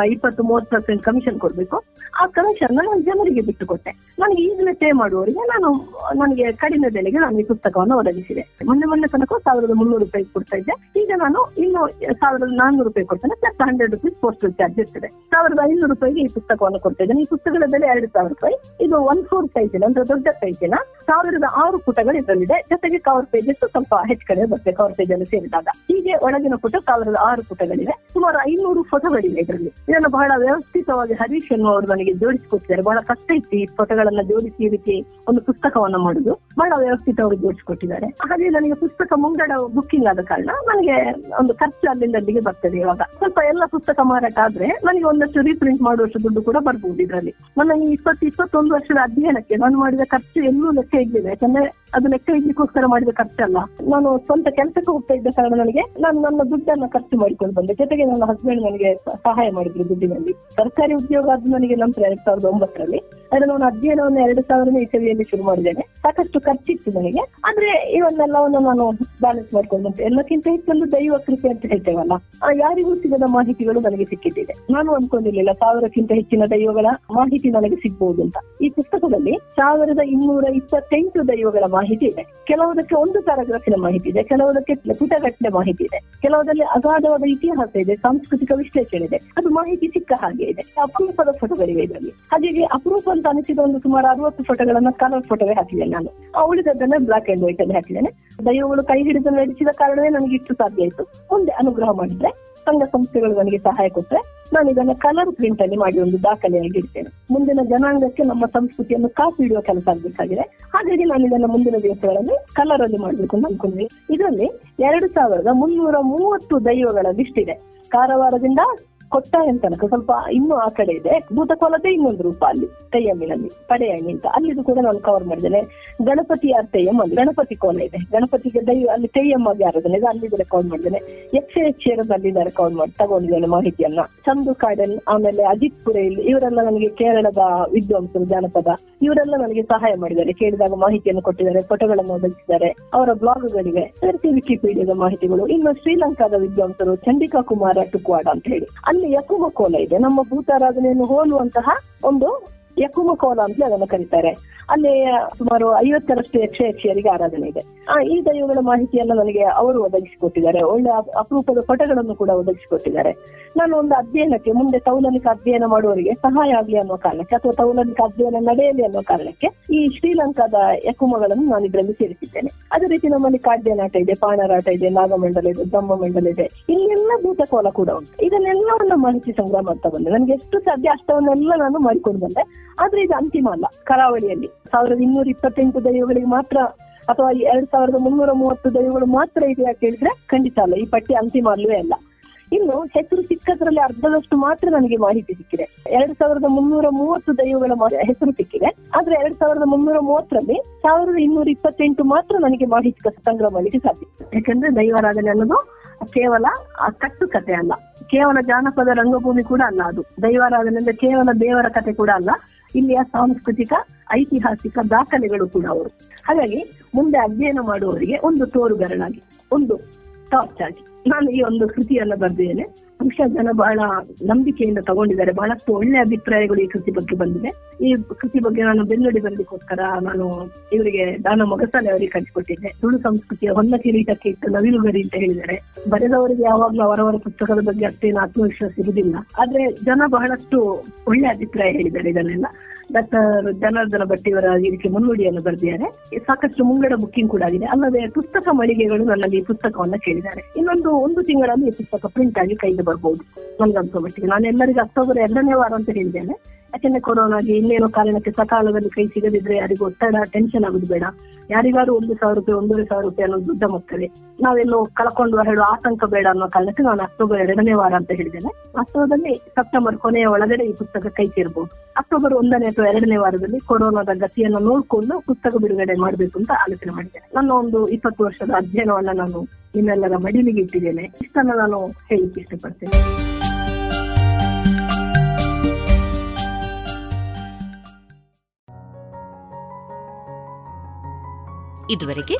ಇಪ್ಪತ್ತು ಮೂವತ್ತು ಪರ್ಸೆಂಟ್ ಕಮಿಷನ್ ಕೊಡ್ಬೇಕು. ಆ ಕಮಿಷನ್ ನಾನು ಜನರಿಗೆ ಬಿಟ್ಟು ಕೊಟ್ಟೆ ನನಗೆ ಈಗಲೇ ಪೇ ಮಾಡುವವರಿಗೆ ನಾನು, ನನಗೆ ಕಡಿಮೆ ಬೆಲೆಗೆ ನಾನು ಈ ಪುಸ್ತಕವನ್ನು ಒದಗಿಸಿದೆ. ಮೊನ್ನೆ ಮೊನ್ನೆ ತನಕ ಸಾವಿರದ ಮುನ್ನೂರು ರೂಪಾಯಿ ಕೊಡ್ತಾ ಇದ್ದೆ. ಈಗ ನಾನು ಇನ್ನು ಸಾವಿರದ ನಾನ್ನೂರು ರೂಪಾಯಿ ಕೊಡ್ತೇನೆ. Plus hundred rupees postal charge ಇರ್ತದೆ. ಸಾವಿರದ ಐನೂರು ರೂಪಾಯಿಗೆ ಈ ಪುಸ್ತಕವನ್ನು ಕೊಡ್ತಾ ಇದ್ದೇನೆ ಈ ಪುಸ್ತಕದ ಬೆಲೆ ಎರಡು ಸಾವಿರ ರೂಪಾಯಿ. ಇದು ಒನ್ ಫೋರ್ ಸೈಜಿನ ಅಂದ್ರೆ ದೊಡ್ಡ ಸೈಜಿನ ಸಾವಿರದ ಆರು ಪುಟಗಳು ಇದರಲ್ಲಿದೆ. ಜೊತೆಗೆ ಕವರ್ ಪೇಜಸ್ ಸ್ವಲ್ಪ ಹೆಚ್ಚು ಕಡೆ ಬರುತ್ತೆ ಕವರ್ ಪೇಜ್ ಅಲ್ಲಿ ಸೇರಿದಾಗ. ಹೀಗೆ ಒಳಗಿನ ಪುಟ ಸಾವಿರದ ಆರು ಪುಟಗಳಿವೆ. ಸುಮಾರು ಐನೂರು ಫೋಟೋಗಳಿವೆ ಇದರಲ್ಲಿ. ಇದನ್ನು ಬಹಳ ವ್ಯವಸ್ಥಿತವಾಗಿ ಹರೀಶ್ ಎನ್ನುವರು ನನಗೆ ಜೋಡಿಸಿಕೊಟ್ಟಿದ್ದಾರೆ. ಬಹಳ ಕಷ್ಟ ಇತ್ತು ಈ ಫೋಟೋಗಳನ್ನ ಜೋಡಿಸಿ ರೀತಿ ಒಂದು ಪುಸ್ತಕವನ್ನು ಮಾಡುದು. ಬಹಳ ವ್ಯವಸ್ಥಿತವಾಗಿ ಜೋಡಿಸಿಕೊಟ್ಟಿದ್ದಾರೆ. ಹಾಗೆ ನನಗೆ ಪುಸ್ತಕ ಮುಂಗಡ ಬುಕ್ಕಿಂಗ್ ಆದ ಕಾರಣ ನನಗೆ ಒಂದು ಖರ್ಚು ಅಲ್ಲಿಂದ ಅಲ್ಲಿಗೆ ಬರ್ತದೆ ಇವಾಗ. ಸ್ವಲ್ಪ ಎಲ್ಲ ಪುಸ್ತಕ ಮಾರಾಟ ಆದ್ರೆ ನನಗೆ ಒಂದಷ್ಟು ರೀಪ್ರಿಂಟ್ ಮಾಡುವಷ್ಟು ದುಡ್ಡು ಕೂಡ ಬರ್ಬೋದು ಇದರಲ್ಲಿ. ನನ್ನ ಈ ಇಪ್ಪತ್ತು, ಇಪ್ಪತ್ತೊಂದು ವರ್ಷದ ಅಧ್ಯಯನಕ್ಕೆ ನಾನು ಮಾಡಿದ ಖರ್ಚು ಎಲ್ಲೂ ಲೆಕ್ಕ ಇಡ್ಲಿಲ್ಲ ಯಾಕಂದ್ರೆ ಅದು ಲೆಕ್ಕ ಇಡ್ಲಿಕ್ಕೋಸ್ಕರ ಮಾಡಿದ ಖರ್ಚಲ್ಲ ನಾನು ಸ್ವಂತ ಕೆಲಸಕ್ಕೆ ಹೋಗ್ತಾ ಇದ್ದ ಕಾರಣ ನನಗೆ ನಾನು ನನ್ನ ದುಡ್ಡನ್ನ ಖರ್ಚು ಮಾಡಿಕೊಂಡು ಬಂದೆ. ಜೊತೆಗೆ ನನ್ನ ಹಸ್ಬೆಂಡ್ ನನಗೆ ಸಹಾಯ ಮಾಡಿದ್ರು ದುಡ್ಡಿನಲ್ಲಿ. ಸರ್ಕಾರಿ ಉದ್ಯೋಗ ಅದು ನನಗೆ ನಂತರ ಎರಡ್ ಸಾವಿರದ ಒಂಬತ್ತರಲ್ಲಿ. ಆದ್ರೆ ನಾನು ಅಧ್ಯಯನವನ್ನು ಎರಡು ಸಾವಿರನೇ ಇಸವಿಯಲ್ಲಿ ಶುರು ಮಾಡಿದ್ದೇನೆ. ಸಾಕಷ್ಟು ಖರ್ಚಿತ್ತು ನನಗೆ. ಆದ್ರೆ ಇವನ್ನೆಲ್ಲವನ್ನು ನಾನು ಬ್ಯಾಲೆನ್ಸ್ ಮಾಡ್ಕೊಂಡು ಎಲ್ಲಕ್ಕಿಂತ ಹೆಚ್ಚಲ್ಲೂ ದೈವ ಕೃಪೆ ಅಂತ ಹೇಳ್ತೇವಲ್ಲ. ಆ ಯಾರಿಗೂ ಸಿಗದ ಮಾಹಿತಿಗಳು ನನಗೆ ಸಿಕ್ಕಿದ್ದಿದೆ. ನಾನು ಅನ್ಕೊಂಡಿರ್ಲಿಲ್ಲ ಸಾವಿರಕ್ಕಿಂತ ಹೆಚ್ಚಿನ ದೈವಗಳ ಮಾಹಿತಿ ನನಗೆ ಸಿಗ್ಬಹುದು ಅಂತ. ಈ ಪುಸ್ತಕದಲ್ಲಿ ಸಾವಿರದ ಇನ್ನೂರ ಇಪ್ಪತ್ತೆಂಟು ದೈವಗಳ ಇದೆ. ಕೆಲವುದಕ್ಕೆ ಒಂದು ಪ್ಯಾರಾಗ್ರಾಫಿನ ಮಾಹಿತಿ ಇದೆ, ಕೆಲವುದಕ್ಕೆ ಪುಟಗಟ್ಟಲೆ ಮಾಹಿತಿ ಇದೆ. ಕೆಲವುದಲ್ಲಿ ಅಗಾಧವಾದ ಇತಿಹಾಸ ಇದೆ, ಸಾಂಸ್ಕೃತಿಕ ವಿಶ್ಲೇಷಣೆ ಇದೆ. ಅದು ಮಾಹಿತಿ ಸಿಕ್ಕ ಹಾಗೆ ಇದೆ. ಅಪರೂಪದ ಫೋಟೋಗಳಿವೆ ಇದರಲ್ಲಿ. ಹಾಗಾಗಿ ಅಪರೂಪ ಅಂತ ಅನಿಸಿದ ಒಂದು ಸುಮಾರು ಅರವತ್ತು ಫೋಟೋಗಳನ್ನ ಕಲರ್ ಫೋಟೋವೇ ಹಾಕಿದ್ದೇನೆ ನಾನು. ಆ ಉಳಿದದ್ದನ್ನ ಬ್ಲಾಕ್ ಅಂಡ್ ವೈಟ್ ಅಲ್ಲಿ ಹಾಕಿದ್ದೇನೆ. ದೈವಗಳು ಕೈ ಹಿಡಿದು ನಡೆಸಿದ ಕಾರಣವೇ ನನಗೆ ಇಷ್ಟು ಸಾಧ್ಯ ಆಯಿತು. ಮುಂದೆ ಅನುಗ್ರಹ ಮಾಡಿದ್ರೆ ಸಂಘ ಸಂಸ್ಥೆಗಳು ನನಗೆ ಸಹಾಯ ಕೊಟ್ಟರೆ ನಾನು ಇದನ್ನ ಕಲರ್ ಪ್ರಿಂಟ್ ಅಲ್ಲಿ ಮಾಡಿ ಒಂದು ದಾಖಲೆಯಾಗಿ ಇಡ್ತೇನೆ ಮುಂದಿನ ಜನಾಂಗಕ್ಕೆ ನಮ್ಮ ಸಂಸ್ಕೃತಿಯನ್ನು ಕಾಪಿ ಇಡುವ ಕೆಲಸ ಆಗ್ಬೇಕಾಗಿದೆ. ಹಾಗಾಗಿ ನಾನು ಇದನ್ನ ಮುಂದಿನ ದಿವಸಗಳಲ್ಲಿ ಕಲರ್ ಅಲ್ಲಿ ಮಾಡಬೇಕು ಅಂತ ಅನ್ಕೊಂಡ್ವಿ ಇದರಲ್ಲಿ ಎರಡು ಸಾವಿರದ ಮುನ್ನೂರ ಮೂವತ್ತು ದೈವಗಳ ಲಿಸ್ಟ್ ಇದೆ. ಕಾರವಾರದಿಂದ ಕೊಟ್ಟಾಯಂ ತನಕ ಸ್ವಲ್ಪ ಇನ್ನೂ ಆ ಕಡೆ ಇದೆ. ಭೂತಕೋಲದ ಇನ್ನೊಂದು ರೂಪ ಅಲ್ಲಿ ತೆಯ್ಯಮ್ಮಿನಲ್ಲಿ ಪಡೆಯಣ್ಣಿ ಅಂತ ಅಲ್ಲಿದು ಕೂಡ ನಾನು ಕವರ್ ಮಾಡಿದ್ದೇನೆ. ಗಣಪತಿ ತೆಯ್ಯಮ್ ಅಲ್ಲಿ? ಗಣಪತಿ ಕೋಲ ಇದೆ. ಗಣಪತಿಗೆ ದೈವ ಅಲ್ಲಿ ತೆಯ್ಯಮ್ಮಗೆ ಆರಾಧನೆ ಇದೆ. ಅಲ್ಲಿದೆ ರೆಕಾರ್ಡ್ ಮಾಡಿದ್ದೇನೆ. ಯಕ್ಷ ಯಕ್ಷರದಲ್ಲಿ ರೆಕಾರ್ಡ್ ಮಾಡಿ, ತಗೊಂಡಿದ್ದೇನೆ ಮಾಹಿತಿಯನ್ನ. ಚಂದು ಕಾಡನ್ ಆಮೇಲೆ ಅಜಿತ್ ಪುರೇಲ್ ಇವರೆಲ್ಲ ನನಗೆ ಕೇರಳದ ವಿದ್ವಾಂಸರು, ಜಾನಪದ, ಇವರೆಲ್ಲ ನನಗೆ ಸಹಾಯ ಮಾಡಿದ್ದಾರೆ. ಕೇಳಿದಾಗ ಮಾಹಿತಿಯನ್ನು ಕೊಟ್ಟಿದ್ದಾರೆ, ಫೋಟೋಗಳನ್ನು ಒದಗಿಸಿದ್ದಾರೆ. ಅವರ ಬ್ಲಾಗ್ಗಳಿವೆ. ವಿಕಿಪೀಡಿಯಾದ ಮಾಹಿತಿಗಳು. ಇನ್ನು ಶ್ರೀಲಂಕಾದ ವಿದ್ವಾಂಸರು ಚಂಡಿಕಾ ಕುಮಾರ ಟುಕ್ವಾಡ ಅಂತ ಹೇಳಿ. ಅಲ್ಲಿ ಯಕುಮ ಕೋಲ ಇದೆ. ನಮ್ಮ ಭೂತಾರಾಧನೆಯನ್ನು ಹೋಲುವಂತಹ ಒಂದು ಯಕುಮ ಕೋಲ ಅಂತ ಅದನ್ನು ಕರೀತಾರೆ. ಅಲ್ಲಿ ಸುಮಾರು ಐವತ್ತರಷ್ಟು ಯಕ್ಷ ಯಕ್ಷಿಯರಿಗೆ ಆರಾಧನೆ ಇದೆ. ಆ, ಈ ದೈವಗಳ ಮಾಹಿತಿಯನ್ನ ನನಗೆ ಅವರು ಒದಗಿಸಿಕೊಟ್ಟಿದ್ದಾರೆ. ಒಳ್ಳೆ ಅಪ್- ಅಪರೂಪದ ಪಟಗಳನ್ನು ಕೂಡ ಒದಗಿಸಿಕೊಟ್ಟಿದ್ದಾರೆ. ನಾನು ಒಂದು ಅಧ್ಯಯನಕ್ಕೆ, ಮುಂದೆ ತೌಲನಿಕ ಅಧ್ಯಯನ ಮಾಡುವವರಿಗೆ ಸಹಾಯ ಆಗ್ಲಿ ಅನ್ನೋ ಕಾರಣಕ್ಕೆ ಅಥವಾ ತೌಲನಿಕ ಅಧ್ಯಯನ ನಡೆಯಲಿ ಅನ್ನೋ ಕಾರಣಕ್ಕೆ ಈ ಶ್ರೀಲಂಕಾದ ಯಕುಮಗಳನ್ನು ನಾನು ಇದರಲ್ಲಿ ಸೇರಿಸಿದ್ದೇನೆ. ಅದೇ ರೀತಿ ನಮ್ಮಲ್ಲಿ ಕಾಡ್ಯನಾಟ ಇದೆ, ಪಾಣರಾಟ ಇದೆ, ನಾಗಮಂಡಲ ಇದೆ ಬ್ರಹ್ಮ ಮಂಡಲ ಇದೆ. ಇಲ್ಲೆಲ್ಲ ಭೂತಕೋಲ ಕೂಡ ಉಂಟು. ಇದನ್ನೆಲ್ಲವನ್ನ ಮಾಹಿತಿ ಸಂಗ್ರಹ ಮಾಡ್ತಾ ಬಂದೆ. ನನಗೆ ಎಷ್ಟು ಸಾಧ್ಯ ಅಷ್ಟವನ್ನೆಲ್ಲ ನಾನು ಮಾಡಿಕೊಂಡು ಬಂದೆ. ಆದ್ರೆ ಇದು ಅಂತಿಮ ಅಲ್ಲ. ಕರಾವಳಿಯಲ್ಲಿ ಸಾವಿರದ ಇನ್ನೂರ ಇಪ್ಪತ್ತೆಂಟು ದೈವಗಳಿಗೆ ಮಾತ್ರ ಅಥವಾ ಎರಡ್ ಸಾವಿರದ ಮುನ್ನೂರ ಮೂವತ್ತು ದೈವಗಳು ಮಾತ್ರ ಇದೆ ಅಂತ ಹೇಳಿದ್ರೆ ಖಂಡಿತ ಅಲ್ಲ. ಈ ಪಟ್ಟಿ ಅಂತಿಮ ಅಲ್ಲವೇ ಅಲ್ಲ. ಇನ್ನು ಹೆಸರು ಸಿಕ್ಕದ್ರಲ್ಲಿ ಅರ್ಧದಷ್ಟು ಮಾತ್ರ ನನಗೆ ಮಾಹಿತಿ ಸಿಕ್ಕಿದೆ. ಎರಡ್ ಸಾವಿರದ ಮುನ್ನೂರ ಮೂವತ್ತು ದೈವಗಳ ಹೆಸರು ಸಿಕ್ಕಿದೆ. ಆದ್ರೆ ಎರಡ್ ಸಾವಿರದ ಮುನ್ನೂರ ಮೂವತ್ತರಲ್ಲಿ ಸಾವಿರದ ಇನ್ನೂರ ಇಪ್ಪತ್ತೆಂಟು ಮಾತ್ರ ನನಗೆ ಮಾಹಿತಿ ಸಂಗ್ರಹ ಮಾಡಲಿಕ್ಕೆ ಸಾಧ್ಯ. ಯಾಕಂದ್ರೆ ದೈವಾರಾಧನೆ ಅನ್ನೋದು ಕೇವಲ ಆ ಕಟ್ಟು ಕಥೆ ಅಲ್ಲ. ಕೇವಲ ಜಾನಪದ ರಂಗಭೂಮಿ ಕೂಡ ಅಲ್ಲ ಅದು. ದೈವಾರಾಧನೆ ಅಂದ್ರೆ ಕೇವಲ ದೇವರ ಕಥೆ ಕೂಡ ಅಲ್ಲ. ಇಲ್ಲಿಯ ಸಾಂಸ್ಕೃತಿಕ, ಐತಿಹಾಸಿಕ ದಾಖಲೆಗಳು ಕೂಡ ಅವರು. ಹಾಗಾಗಿ ಮುಂದೆ ಅಧ್ಯಯನ ಮಾಡುವವರಿಗೆ ಒಂದು ತೋರುಗರನಾಗಿ, ಒಂದು ಟಾರ್ಚ್ ಆಗಿ ನಾನು ಈ ಒಂದು ಕೃತಿಯನ್ನ ಬರೆದಿದ್ದೇನೆ. ಬಹುಶಃ ಜನ ಬಹಳ ನಂಬಿಕೆಯಿಂದ ತಗೊಂಡಿದ್ದಾರೆ. ಬಹಳಷ್ಟು ಒಳ್ಳೆ ಅಭಿಪ್ರಾಯಗಳು ಈ ಕೃತಿ ಬಗ್ಗೆ ಬಂದಿದೆ. ಈ ಕೃತಿ ಬಗ್ಗೆ ನಾನು ಬೆನ್ನಡಿ ಬರಲಿಕ್ಕೋಸ್ಕರ ನಾನು ಇವರಿಗೆ ದಾನ ಮೊಗಸಾಲೆ ಅವರಿಗೆ ಕಳಿಸಿಕೊಟ್ಟಿದ್ದೆ. ತುಳು ಸಂಸ್ಕೃತಿಯ ಹೊನ್ನ ಕಿರೀಟಕ್ಕೆ ಇಟ್ಟು ನವಿಲುಗರಿ ಅಂತ ಹೇಳಿದ್ದಾರೆ. ಬರೆದವರಿಗೆ ಯಾವಾಗ್ಲೂ ಅವರವರ ಪುಸ್ತಕದ ಬಗ್ಗೆ ಅಷ್ಟೇನು ಆತ್ಮವಿಶ್ವಾಸ ಇರುವುದಿಲ್ಲ. ಆದ್ರೆ ಜನ ಬಹಳಷ್ಟು ಒಳ್ಳೆ ಅಭಿಪ್ರಾಯ ಹೇಳಿದ್ದಾರೆ ಇದನ್ನೆಲ್ಲ. ಡಾಕ್ಟರ್ ಜನಾರ್ದನ ಭಟ್ಟಿಯವರ ಇದಕ್ಕೆ ಮುನ್ನುಡಿಯನ್ನು ಬರೆದಿದ್ದಾರೆ. ಸಾಕಷ್ಟು ಮುಂಗಡ ಬುಕ್ಕಿಂಗ್ ಕೂಡ ಆಗಿದೆ. ಅಲ್ಲದೆ ಪುಸ್ತಕ ಮಳಿಗೆಗಳು ನನ್ನಲ್ಲಿ ಈ ಪುಸ್ತಕವನ್ನ ಕೇಳಿದ್ದಾರೆ. ಇನ್ನೊಂದು ಒಂದು ತಿಂಗಳಲ್ಲಿ ಈ ಪುಸ್ತಕ ಪ್ರಿಂಟ್ ಆಗಿ ಕೈಗೆ ಬರಬಹುದು ನನ್ಗನ್ಸೋ ಮಟ್ಟಿಗೆ. ನಾನು ಎಲ್ಲರಿಗೂ ಅಕ್ಟೋಬರ್ ಎರಡನೇ ವಾರ ಅಂತ ಹೇಳಿದ್ದೇನೆ. ಯಾಕೆಂದ್ರೆ ಕೊರೋನಾಗೆ ಇನ್ನೇನೋ ಕಾರಣಕ್ಕೆ ಸಕಾಲದಲ್ಲಿ ಕೈ ಸಿಗದಿದ್ರೆ ಯಾರಿಗೂ ಒತ್ತಡ ಟೆನ್ಷನ್ ಆಗುದು ಬೇಡ. ಯಾರಿಗಾರು ಒಂದು ಸಾವಿರ ರೂಪಾಯಿ, ಒಂದೂವರೆ ಸಾವಿರ ರೂಪಾಯಿ ಅನ್ನೋದು ದೊಡ್ಡ ಮೊತ್ತವೇ ನಾವೆಲ್ಲೋ ಕಳ್ಕೊಂಡು ಹೇಳುವ ಆತಂಕ ಬೇಡ ಅನ್ನೋ ಕಾರಣಕ್ಕೆ ನಾನು ಅಕ್ಟೋಬರ್ ಎರಡನೇ ವಾರ ಅಂತ ಹೇಳಿದ್ದೇನೆ. ವಾಸ್ತವದಲ್ಲಿ ಸೆಪ್ಟೆಂಬರ್ ಕೊನೆಯ ಒಳಗಡೆ ಈ ಪುಸ್ತಕ ಕೈ ಸೇರ್ಬೋದು. ಅಕ್ಟೋಬರ್ ಒಂದನೇ ಅಥವಾ ಎರಡನೇ ವಾರದಲ್ಲಿ ಕೊರೋನಾದ ಗತಿಯನ್ನು ನೋಡ್ಕೊಂಡು ಪುಸ್ತಕ ಬಿಡುಗಡೆ ಮಾಡಬೇಕು ಅಂತ ಆಲೋಚನೆ ಮಾಡಿದ್ದೇನೆ. ನನ್ನ ಒಂದು ಇಪ್ಪತ್ತು ವರ್ಷದ ಅಧ್ಯಯನವನ್ನ ನಾನು ನಿಮ್ಮೆಲ್ಲರ ಮಡಿಲಿಗೆ ಇಟ್ಟಿದ್ದೇನೆ. ಇಷ್ಟನ್ನ ನಾನು ಹೇಳಿಕ್ಕೆ ಇಷ್ಟಪಡ್ತೇನೆ. ಇದುವರೆಗೆ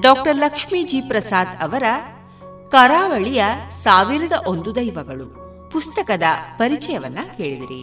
ಡಾಕ್ಟರ್ ಲಕ್ಷ್ಮೀ ಜಿ ಪ್ರಸಾದ್ ಅವರ ಕರಾವಳಿಯ ಸಾವಿರದ ಒಂದು ದೈವಗಳು ಪುಸ್ತಕದ ಪರಿಚಯವನ್ನ ಕೇಳಿದಿರಿ.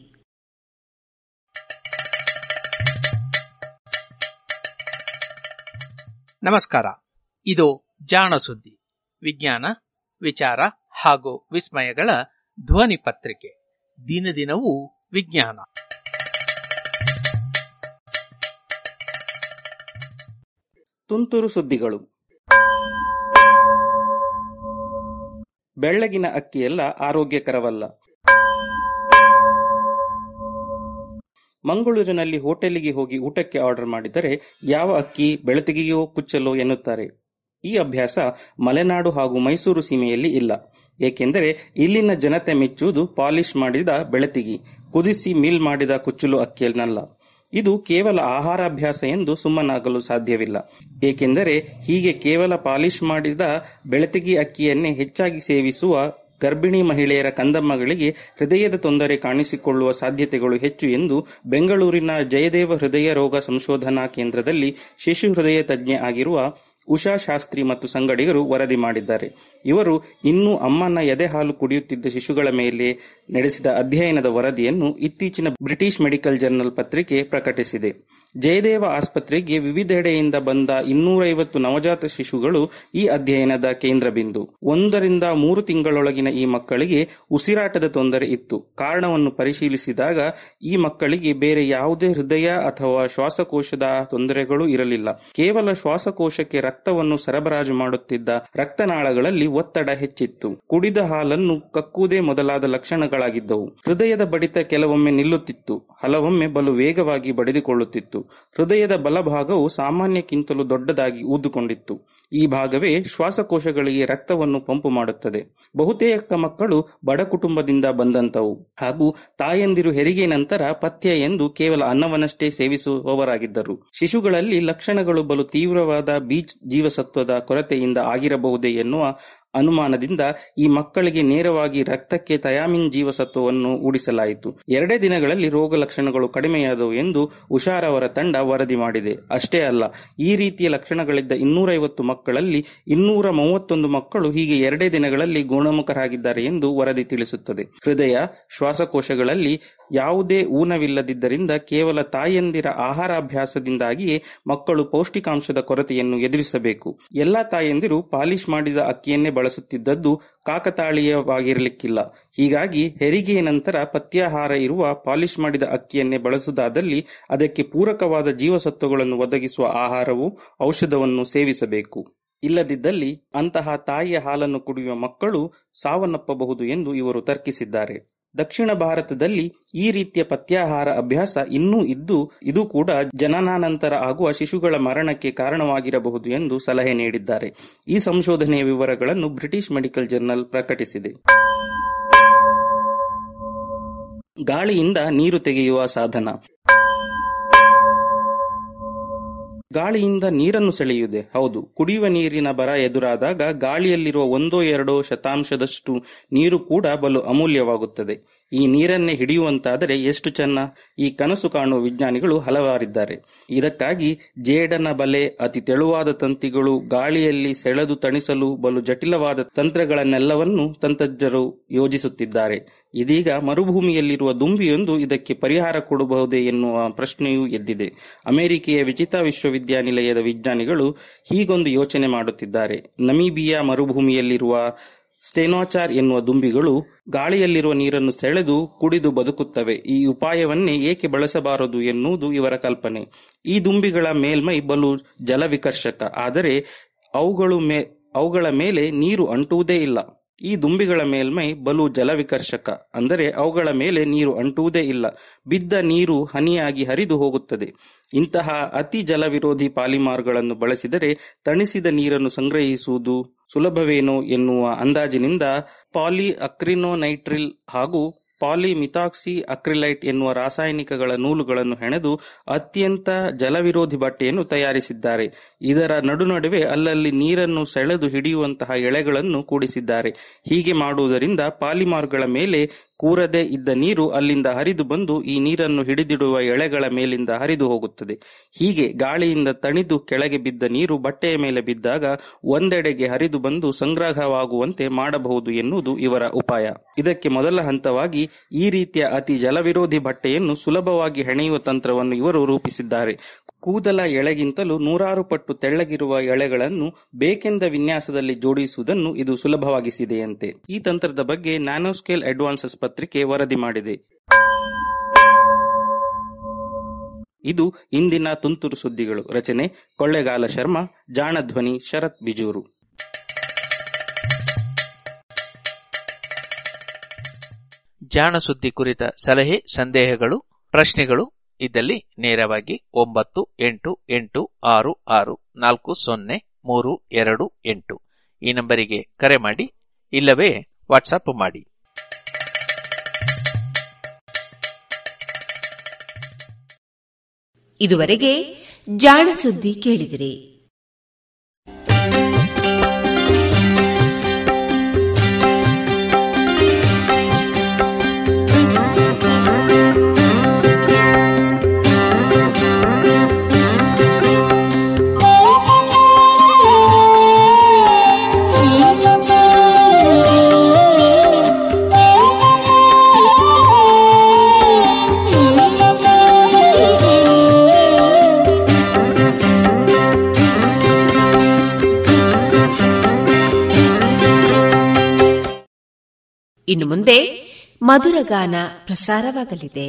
ನಮಸ್ಕಾರ. ಇದು ಜಾಣ ಸುದ್ದಿ, ವಿಜ್ಞಾನ, ವಿಚಾರ ಹಾಗೂ ವಿಸ್ಮಯಗಳ ಧ್ವನಿ ಪತ್ರಿಕೆ. ದಿನ ದಿನವೂ ವಿಜ್ಞಾನ. ತುಂತುರು ಸುದ್ದಿಗಳು. ಬೆಳ್ಳಗಿನ ಅಕ್ಕಿಯೆಲ್ಲ ಆರೋಗ್ಯಕರವಲ್ಲ. ಮಂಗಳೂರಿನಲ್ಲಿ ಹೋಟೆಲಿಗೆ ಹೋಗಿ ಊಟಕ್ಕೆ ಆರ್ಡರ್ ಮಾಡಿದರೆ ಯಾವ ಅಕ್ಕಿ ಬೆಳತಿಗೆಯೋ ಕುಚ್ಚಲೋ ಎನ್ನುತ್ತಾರೆ. ಈ ಅಭ್ಯಾಸ ಮಲೆನಾಡು ಹಾಗೂ ಮೈಸೂರು ಸೀಮೆಯಲ್ಲಿ ಇಲ್ಲ. ಏಕೆಂದರೆ ಇಲ್ಲಿನ ಜನತೆ ಮೆಚ್ಚುವುದು ಪಾಲಿಶ್ ಮಾಡಿದ ಬೆಳತಿಗಿ, ಕುದಿಸಿ ಮಿಲ್ ಮಾಡಿದ ಕುಚ್ಚಲು ಅಕ್ಕಿಯನ್ನಲ್ಲ ಇದು ಕೇವಲ ಆಹಾರಾಭ್ಯಾಸ ಎಂದು ಸುಮ್ಮನಾಗಲು ಸಾಧ್ಯವಿಲ್ಲ. ಏಕೆಂದರೆ ಹೀಗೆ ಕೇವಲ ಪಾಲಿಶ್ ಮಾಡಿದ ಬೆಳತಿಗಿ ಅಕ್ಕಿಯನ್ನೇ ಹೆಚ್ಚಾಗಿ ಸೇವಿಸುವ ಗರ್ಭಿಣಿ ಮಹಿಳೆಯರ ಕಂದಮ್ಮಗಳಿಗೆ ಹೃದಯದ ತೊಂದರೆ ಕಾಣಿಸಿಕೊಳ್ಳುವ ಸಾಧ್ಯತೆಗಳು ಹೆಚ್ಚು ಎಂದು ಬೆಂಗಳೂರಿನ ಜಯದೇವ ಹೃದಯ ರೋಗ ಸಂಶೋಧನಾ ಕೇಂದ್ರದಲ್ಲಿ ಶಿಶು ಹೃದಯ ತಜ್ಞೆ ಆಗಿರುವ ಉಷಾ ಶಾಸ್ತ್ರಿ ಮತ್ತು ಸಂಗಡಿಗರು ವರದಿ ಮಾಡಿದ್ದಾರೆ. ಇವರು ಇನ್ನೂ ಅಮ್ಮನ ಎದೆ ಹಾಲು ಕುಡಿಯುತ್ತಿದ್ದ ಶಿಶುಗಳ ಮೇಲೆ ನಡೆಸಿದ ಅಧ್ಯಯನದ ವರದಿಯನ್ನು ಇತ್ತೀಚಿನ ಬ್ರಿಟಿಷ್ ಮೆಡಿಕಲ್ ಜರ್ನಲ್ ಪತ್ರಿಕೆ ಪ್ರಕಟಿಸಿದೆ. ಜಯದೇವ ಆಸ್ಪತ್ರೆಗೆ ವಿವಿಧೆಡೆಯಿಂದ ಬಂದ ಇನ್ನೂರೈವತ್ತು ನವಜಾತ ಶಿಶುಗಳು ಈ ಅಧ್ಯಯನದ ಕೇಂದ್ರ ಬಿಂದು ಒಂದರಿಂದ ಮೂರು ತಿಂಗಳೊಳಗಿನ ಈ ಮಕ್ಕಳಿಗೆ ಉಸಿರಾಟದ ತೊಂದರೆ ಇತ್ತು. ಕಾರಣವನ್ನು ಪರಿಶೀಲಿಸಿದಾಗ ಈ ಮಕ್ಕಳಿಗೆ ಬೇರೆ ಯಾವುದೇ ಹೃದಯ ಅಥವಾ ಶ್ವಾಸಕೋಶದ ತೊಂದರೆಗಳು ಇರಲಿಲ್ಲ. ಕೇವಲ ಶ್ವಾಸಕೋಶಕ್ಕೆ ರಕ್ತವನ್ನು ಸರಬರಾಜು ಮಾಡುತ್ತಿದ್ದ ರಕ್ತನಾಳಗಳಲ್ಲಿ ಒತ್ತಡ ಹೆಚ್ಚಿತ್ತು. ಕುಡಿದ ಹಾಲನ್ನು ಕಕ್ಕುವುದೇ ಮೊದಲಾದ ಲಕ್ಷಣಗಳಾಗಿದ್ದವು. ಹೃದಯದ ಬಡಿತ ಕೆಲವೊಮ್ಮೆ ನಿಲ್ಲುತ್ತಿತ್ತು. ಹಲವೊಮ್ಮೆ ಬಲು ವೇಗವಾಗಿ ಬಡಿದುಕೊಳ್ಳುತ್ತಿತ್ತು. ಹೃದಯದ ಬಲಭಾಗವು ಸಾಮಾನ್ಯಕ್ಕಿಂತಲೂ ದೊಡ್ಡದಾಗಿ ಊದುಕೊಂಡಿತ್ತು. ಈ ಭಾಗವೇ ಶ್ವಾಸಕೋಶಗಳಿಗೆ ರಕ್ತವನ್ನು ಪಂಪು ಮಾಡುತ್ತದೆ. ಬಹುತೇಕ ಮಕ್ಕಳು ಬಡ ಕುಟುಂಬದಿಂದ ಬಂದಂತವು ಹಾಗೂ ತಾಯಂದಿರು ಹೆರಿಗೆ ನಂತರ ಪಥ್ಯ ಎಂದು ಕೇವಲ ಅನ್ನವನ್ನಷ್ಟೇ ಸೇವಿಸುವವರಾಗಿದ್ದರು. ಶಿಶುಗಳಲ್ಲಿ ಲಕ್ಷಣಗಳು ಬಲು ತೀವ್ರವಾದ ಬೀಚ್ ಜೀವಸತ್ವದ ಕೊರತೆಯಿಂದ ಆಗಿರಬಹುದೇ ಎನ್ನುವ ಅನುಮಾನದಿಂದ ಈ ಮಕ್ಕಳಿಗೆ ನೇರವಾಗಿ ರಕ್ತಕ್ಕೆ ಥಯಾಮಿನ್ ಜೀವಸತ್ವವನ್ನು ಉಡಿಸಲಾಯಿತು. ಎರಡೇ ದಿನಗಳಲ್ಲಿ ರೋಗ ಲಕ್ಷಣಗಳು ಕಡಿಮೆಯಾದವು ಎಂದು ಉಷಾರ್ ಅವರ ತಂಡ ವರದಿ ಮಾಡಿದೆ. ಅಷ್ಟೇ ಅಲ್ಲ, ಈ ರೀತಿಯ ಲಕ್ಷಣಗಳಿದ್ದ ಇನ್ನೂರೈವತ್ತು ಮಕ್ಕಳಲ್ಲಿ ಇನ್ನೂರ ಮೂವತ್ತೊಂದು ಮಕ್ಕಳು ಹೀಗೆ ಎರಡೇ ದಿನಗಳಲ್ಲಿ ಗುಣಮುಖರಾಗಿದ್ದಾರೆ ಎಂದು ವರದಿ ತಿಳಿಸುತ್ತದೆ. ಹೃದಯ, ಶ್ವಾಸಕೋಶಗಳಲ್ಲಿ ಯಾವುದೇ ಊನವಿಲ್ಲದಿದ್ದರಿಂದ ಕೇವಲ ತಾಯಂದಿರ ಆಹಾರಾಭ್ಯಾಸದಿಂದಾಗಿಯೇ ಮಕ್ಕಳು ಪೌಷ್ಟಿಕಾಂಶದ ಕೊರತೆಯನ್ನು ಎದುರಿಸಬೇಕು. ಎಲ್ಲಾ ತಾಯಂದಿರು ಪಾಲಿಶ್ ಮಾಡಿದ ಅಕ್ಕಿಯನ್ನೇ ಬಳಸುತ್ತಿದ್ದದ್ದು ಕಾಕತಾಳೀಯವಾಗಿರಲಿಕ್ಕಿಲ್ಲ. ಹೀಗಾಗಿ ಹೆರಿಗೆಯ ನಂತರ ಪಥ್ಯಾಹಾರ ಇರುವ ಪಾಲಿಶ್ ಮಾಡಿದ ಅಕ್ಕಿಯನ್ನೇ ಬಳಸುವುದಾದಲ್ಲಿ ಅದಕ್ಕೆ ಪೂರಕವಾದ ಜೀವಸತ್ವಗಳನ್ನು ಒದಗಿಸುವ ಆಹಾರವು ಔಷಧವನ್ನು ಸೇವಿಸಬೇಕು. ಇಲ್ಲದಿದ್ದಲ್ಲಿ ಅಂತಹ ತಾಯಿಯ ಹಾಲನ್ನು ಕುಡಿಯುವ ಮಕ್ಕಳು ಸಾವನ್ನಪ್ಪಬಹುದು ಎಂದು ಇವರು ತರ್ಕಿಸಿದ್ದಾರೆ. ದಕ್ಷಿಣ ಭಾರತದಲ್ಲಿ ಈ ರೀತಿಯ ಪಥ್ಯಾಹಾರ ಅಭ್ಯಾಸ ಇನ್ನೂ ಇದ್ದು, ಇದು ಕೂಡ ಜನನಾನಂತರ ಆಗುವ ಶಿಶುಗಳ ಮರಣಕ್ಕೆ ಕಾರಣವಾಗಿರಬಹುದು ಎಂದು ಸಲಹೆ ನೀಡಿದ್ದಾರೆ. ಈ ಸಂಶೋಧನೆಯ ವಿವರಗಳನ್ನು ಬ್ರಿಟಿಷ್ ಮೆಡಿಕಲ್ ಜರ್ನಲ್ ಪ್ರಕಟಿಸಿದೆ. ಗಾಳಿಯಿಂದ ನೀರು ತೆಗೆಯುವ ಸಾಧನ. ಗಾಳಿಯಿಂದ ನೀರನ್ನು ಸೆಳೆಯುವುದೇ? ಹೌದು. ಕುಡಿಯುವ ನೀರಿನ ಬರ ಎದುರಾದಾಗ ಗಾಳಿಯಲ್ಲಿರುವ ಒಂದೋ ಎರಡೋ ಶತಾಂಶದಷ್ಟು ನೀರು ಕೂಡ ಬಲು ಅಮೂಲ್ಯವಾಗುತ್ತದೆ. ಈ ನೀರನ್ನೇ ಹಿಡಿಯುವಂತಾದರೆ ಎಷ್ಟು ಚೆನ್ನ? ಈ ಕನಸು ಕಾಣುವ ವಿಜ್ಞಾನಿಗಳು ಹಲವಾರಿದ್ದಾರೆ. ಇದಕ್ಕಾಗಿ ಜೇಡನ ಬಲೆ ಅತಿ ತೆಳುವಾದ ತಂತಿಗಳು ಗಾಳಿಯಲ್ಲಿ ಸೆಳೆದು ತಣಿಸಲು ಬಲು ಜಟಿಲವಾದ ತಂತ್ರಗಳನ್ನೆಲ್ಲವನ್ನೂ ತಂತ್ರಜ್ಞರು ಯೋಜಿಸುತ್ತಿದ್ದಾರೆ. ಇದೀಗ ಮರುಭೂಮಿಯಲ್ಲಿರುವ ದುಂಬಿಯೊಂದು ಇದಕ್ಕೆ ಪರಿಹಾರ ಕೊಡಬಹುದೇ ಎನ್ನುವ ಪ್ರಶ್ನೆಯೂ ಎದ್ದಿದೆ. ಅಮೆರಿಕೆಯ ವಿಚಿತಾ ವಿಶ್ವವಿದ್ಯಾನಿಲಯದ ವಿಜ್ಞಾನಿಗಳು ಹೀಗೊಂದು ಯೋಚನೆ ಮಾಡುತ್ತಿದ್ದಾರೆ. ನಮೀಬಿಯಾ ಮರುಭೂಮಿಯಲ್ಲಿರುವ ಸ್ಟೆನೋಚಾರ್ ಎನ್ನುವ ದುಂಬಿಗಳು ಗಾಳಿಯಲ್ಲಿರುವ ನೀರನ್ನು ಸೆಳೆದು ಕುಡಿದು ಬದುಕುತ್ತವೆ. ಈ ಉಪಾಯವನ್ನೇ ಏಕೆ ಬಳಸಬಾರದು ಎನ್ನುವುದು ಇವರ ಕಲ್ಪನೆ. ಈ ದುಂಬಿಗಳ ಮೇಲ್ಮೈ ಬಲು ಜಲವಿಕರ್ಷಕ. ಆದರೆ ಅವುಗಳು ಮೇ, ಅವುಗಳ ಮೇಲೆ ನೀರು ಅಂಟುವುದೇ ಇಲ್ಲ. ಈ ದುಂಬಿಗಳ ಮೇಲ್ಮೈ ಬಲು ಜಲವಿಕರ್ಷಕ. ಅಂದರೆ ಅವುಗಳ ಮೇಲೆ ನೀರು ಅಂಟುವುದೇ ಇಲ್ಲ. ಬಿದ್ದ ನೀರು ಹನಿಯಾಗಿ ಹರಿದು ಹೋಗುತ್ತದೆ. ಇಂತಹ ಅತಿ ಜಲವಿರೋಧಿ ಪಾಲಿಮಾರ್ಗಳನ್ನು ಬಳಸಿದರೆ ತಣಿಸಿದ ನೀರನ್ನು ಸಂಗ್ರಹಿಸುವುದು ಸುಲಭವೇನೋ ಎನ್ನುವ ಅಂದಾಜಿನಿಂದ ಪಾಲಿ ಅಕ್ರಿನೋನೈಟ್ರಿಲ್ ಹಾಗೂ ಪಾಲಿಮಿಥಾಕ್ಸಿ ಅಕ್ರಿಲೈಟ್ ಎನ್ನುವ ರಾಸಾಯನಿಕಗಳ ನೂಲುಗಳನ್ನು ಹೆಣೆದು ಅತ್ಯಂತ ಜಲವಿರೋಧಿ ಬಟ್ಟೆಯನ್ನು ತಯಾರಿಸಿದ್ದಾರೆ. ಇದರ ನಡುನಡುವೆ ಅಲ್ಲಲ್ಲಿ ನೀರನ್ನು ಸೆಳೆದು ಹಿಡಿಯುವಂತಹ ಎಳೆಗಳನ್ನು ಕೂಡಿಸಿದ್ದಾರೆ. ಹೀಗೆ ಮಾಡುವುದರಿಂದ ಪಾಲಿಮಾರ್ಗಳ ಮೇಲೆ ಕೂರದೆ ಇದ್ದ ನೀರು ಅಲ್ಲಿಂದ ಹರಿದು ಬಂದು ಈ ನೀರನ್ನು ಹಿಡಿದಿಡುವ ಎಳೆಗಳ ಮೇಲಿಂದ ಹರಿದು ಹೋಗುತ್ತದೆ. ಹೀಗೆ ಗಾಳಿಯಿಂದ ತಣಿದು ಕೆಳಗೆ ಬಿದ್ದ ನೀರು ಬಟ್ಟೆಯ ಮೇಲೆ ಬಿದ್ದಾಗ ಒಂದೆಡೆಗೆ ಹರಿದು ಬಂದು ಸಂಗ್ರಹವಾಗುವಂತೆ ಮಾಡಬಹುದು ಎನ್ನುವುದು ಇವರ ಉಪಾಯ. ಇದಕ್ಕೆ ಮೊದಲ ಹಂತವಾಗಿ ಈ ರೀತಿಯ ಅತಿ ಜಲವಿರೋಧಿ ಬಟ್ಟೆಯನ್ನು ಸುಲಭವಾಗಿ ಹೆಣೆಯುವ ತಂತ್ರವನ್ನು ಇವರು ರೂಪಿಸಿದ್ದಾರೆ. ಕೂದಲ ಎಳೆಗಿಂತಲೂ ನೂರಾರು ಪಟ್ಟು ತೆಳ್ಳಗಿರುವ ಎಳೆಗಳನ್ನು ಬೇಕೆಂದ ವಿನ್ಯಾಸದಲ್ಲಿ ಜೋಡಿಸುವುದನ್ನು ಇದು ಸುಲಭವಾಗಿಸಿದೆಯಂತೆ. ಈ ತಂತ್ರದ ಬಗ್ಗೆ ನ್ಯಾನೋಸ್ಕೇಲ್ ಅಡ್ವಾನ್ಸಸ್ ಪತ್ರಿಕೆ ವರದಿ ಮಾಡಿದೆ. ಇದು ಇಂದಿನ ತುಂತುರು ಸುದ್ದಿಗಳು. ರಚನೆ ಕೊಳ್ಳೆಗಾಲ ಶರ್ಮಾ, ಜಾಣಧ್ವನಿ ಶರತ್ ಬಿಜೂರು. ಜಾಣ ಸುದ್ದಿ ಕುರಿತ ಸಲಹೆ, ಸಂದೇಹಗಳು, ಪ್ರಶ್ನೆಗಳು ಇದ್ದಲ್ಲಿ ನೇರವಾಗಿ ಒಂಬತ್ತು, ಎಂಟು ಎಂಟು, ಆರು ಆರು, ನಾಲ್ಕು, ಸೊನ್ನೆ, ಮೂರು, ಎರಡು, ಎಂಟು. ಈ ನಂಬರಿಗೆ ಕರೆ ಮಾಡಿ, ಇಲ್ಲವೇ ವಾಟ್ಸಪ್ ಮಾಡಿ. ಇದುವರೆಗೆ ಜಾಣ ಸುದ್ದಿ ಕೇಳಿದಿರಿ. ಇನ್ನು ಮುಂದೆ ಮಧುರಗಾನ ಪ್ರಸಾರವಾಗಲಿದೆ.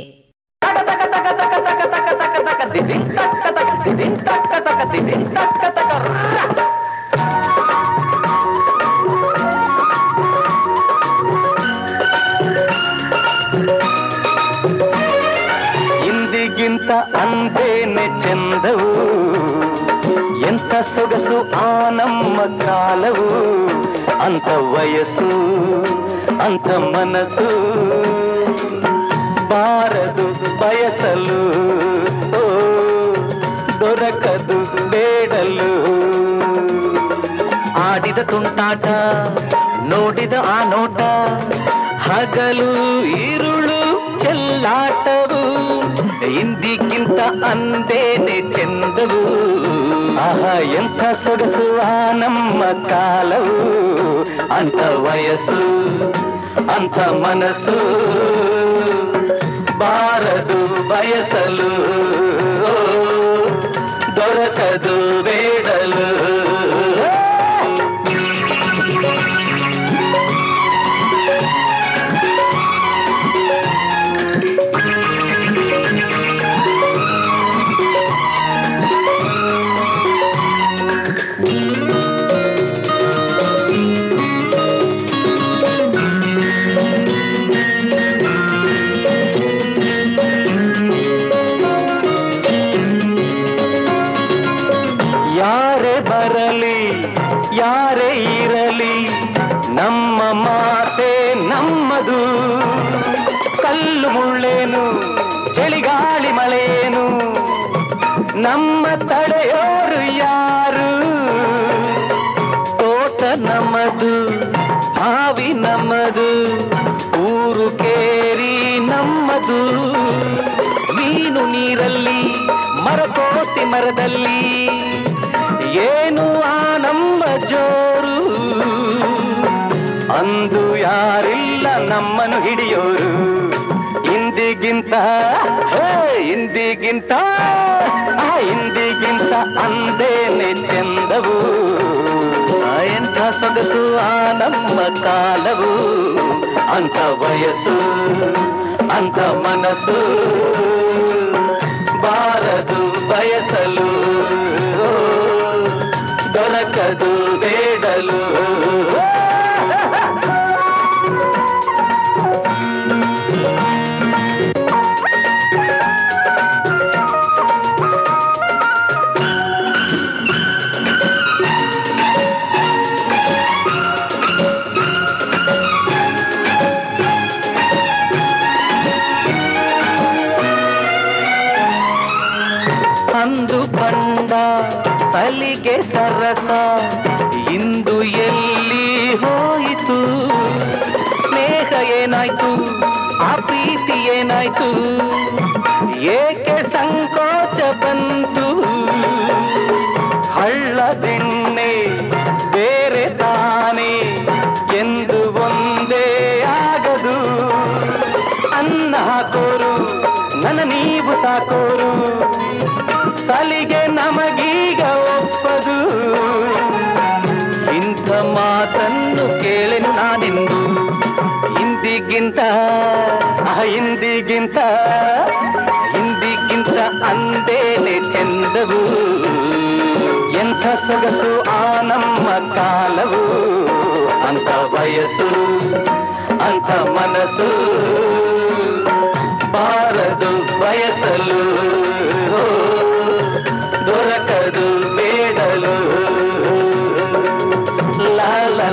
ಇಂದಿಗಿಂತ ಅಂದೇನೆ ಚೆಂದವು ಎಂತ ಸೊಗಸು ಆ ನಮ್ಮ ಕಾಲವು ಅಂತ ವಯಸ್ಸು. ಅಂತ ಮನಸ್ಸು ಬಾರದು ಬಯಸಲು ಓ ದೊರಕದು ಬೇಡಲು ಆಡಿದ ತುಂಟಾಟ ನೋಡಿದ ಆ ನೋಟ ಹಗಲು ಈರುಳು ಚೆಲ್ಲಾಟವು ಇಂದಿಗಿಂತ ಅಂದೇನೆ ಚೆಂದವು ಆಹಾ ಎಂಥ ಸೊಗಸು ಆ ನಮ್ಮ ಕಾಲವು ಅಂತ ವಯಸ್ಸು అంత మనసు బారదు బయసలు దొరకదు వేడలు. ಮರಕೋತಿ ಮರದಲ್ಲಿ ಏನು ಆ ನಮ್ಮ ಜೋರು ಅಂದು ಯಾರಿಲ್ಲ ನಮ್ಮನ್ನು ಹಿಡಿಯೋರು ಇಂದಿಗಿಂತ ಹೇ, ಇಂದಿಗಿಂತ ಆ ಇಂದಿಗಿಂತ ಅಂದೇನೆ ಚಂದವು ಆ ಎಂಥ ಸೊಗಸು ಆ ನಮ್ಮ ಕಾಲವು ಅಂತ ವಯಸ್ಸು ಅಂತ ಮನಸ್ಸು ಬಾರದು ಬಯಸಲು ಇಂದಿಗಿಂತ ಆ ಇಂದಿಗಿಂತ ಇಂದಿಗಿಂತ ಅಂದೇನೆ ಚೆಂದವು ಎಂಥ ಸೊಗಸು ಆ ನಮ್ಮ ಕಾಲವು ಅಂತ ವಯಸ್ಸು ಅಂತ ಮನಸ್ಸು ಬಾರದು ಬಯಸಲು ದೊರಕದು ಬೇಡಲು ಲಾ ಲಾ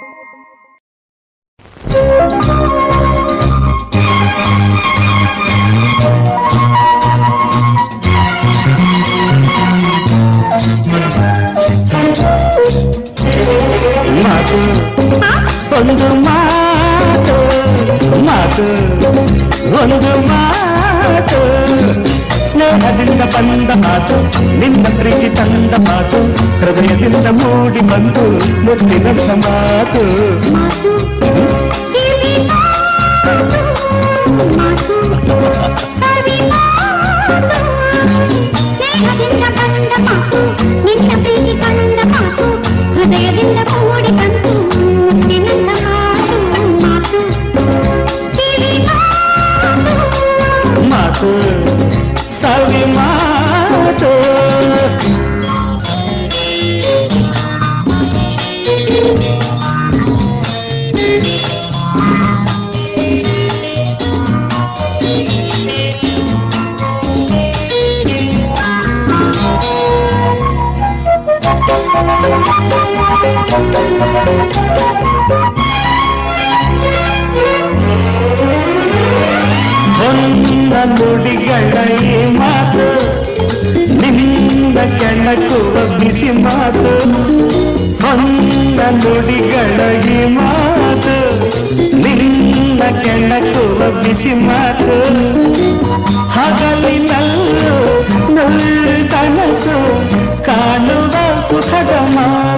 ಬಂದ ಮಾತು ನಿನ್ನ ಪ್ರೀತಿ ತಂದ ಮಾತು ಹೃದಯದಿಂದ ಮೂಡಿ ಬಂದು ಮುತ್ತಿನಂತ ಮಾತು ಹೊನ್ನ ನುಡಿಗಳೇ ಮಾತು ನಿಂದ ಕೆಣಕುವ ಬಿಸಿ ಮಾತು. ಹೊನ್ನ ನುಡಿಗಳೇ ಮಾತು ನಿನ್ನ ಕೆಣಕುವ ಬಿಸಿ ಮಾತು. ಹಗಲಿನಲ್ಲೂ ನುಳ್ಳು ಕನಸು ಕಾಣುವ ಸುಖದ ಮಾತು.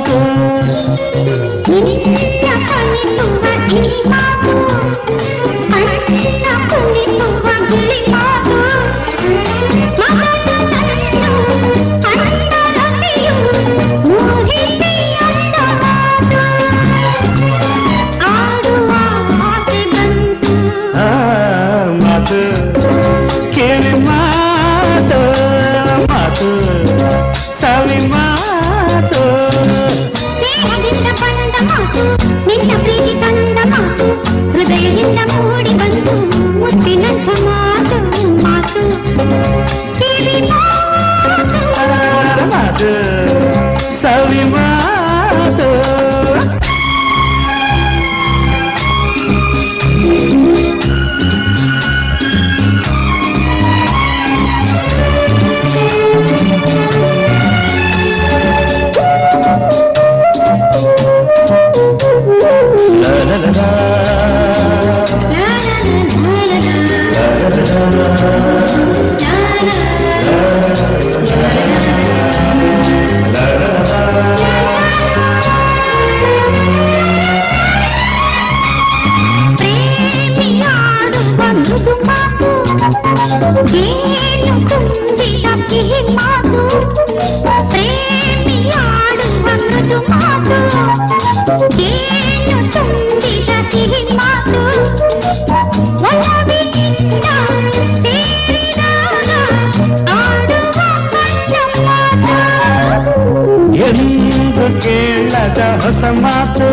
ಕೇಳದ ಹೊಸ ಮಾತು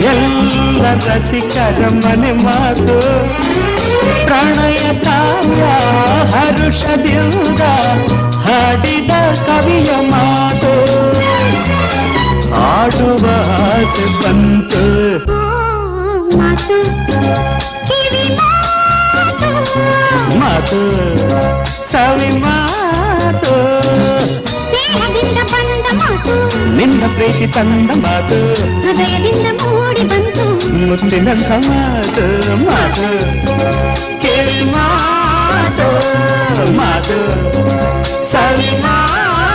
ಎಲ್ಲ ರಸಿಕರ ಮನೆ ಮಾತು. ಪ್ರಣಯ ಕಾವ್ಯ ಹರುಷದಿಂದ ಹಾಡಿದ ಕವಿಯ ಮಾತು. ಆಡುವ ಆಸೆ ಬಂತು. ಮಾತು ಸವಿ ಮಾತು. ಮಾತು. ನಿನ್ನ ಪ್ರೀತಿ ತಂದ ಮಾತು. ಹೃದಯದಿಂದ ಮೂಡಿ ಬಂತು. ಮುತ್ತಿನ ಮಾತು ಮಾತು. ಕೇಳಿ ಮಾತು ಮಾತು. ಸವಿ ಮಾತು.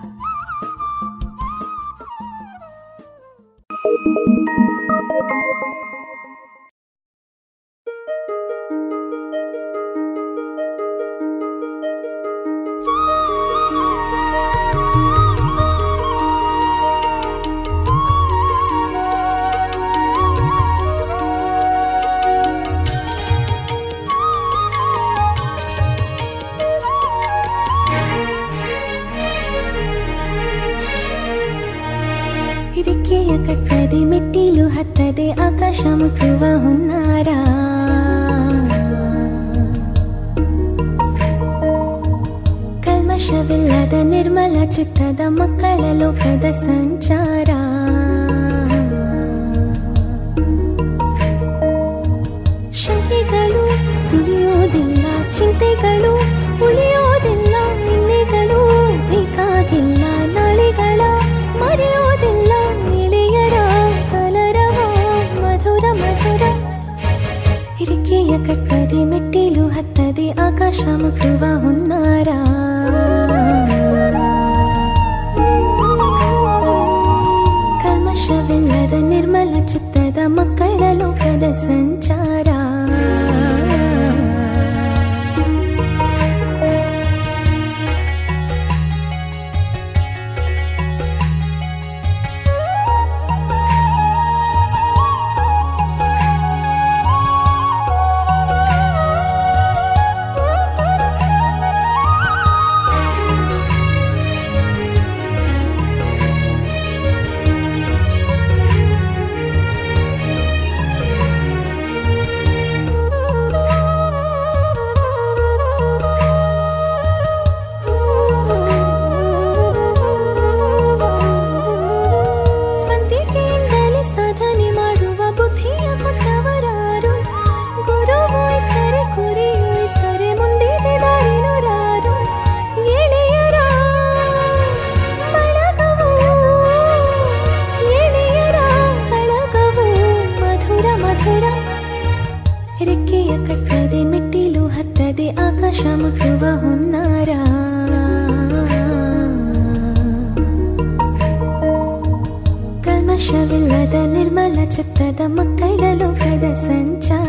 ಕದ ನಿರ್ಮಲ ಚಿತ್ತದ ಮಕ್ಕಳಲು ಕದ ಸಂಚಾರ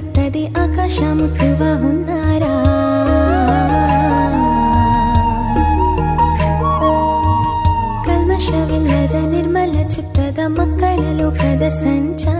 ಹತ್ತದೆ ಆಕಾಶ ಮುತ್ತುವ ಹುನ್ನಾರ ಕಲ್ಮಶವಿಲ್ಲದ ನಿರ್ಮಲ ಚಿತ್ತದ ಮಕ್ಕಳ ಲೋಕದ ಸಂಚಾರ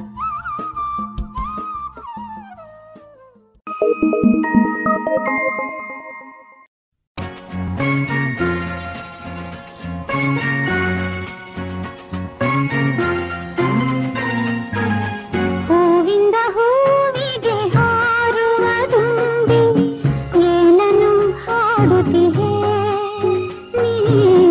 ರೇಡಿಯೋ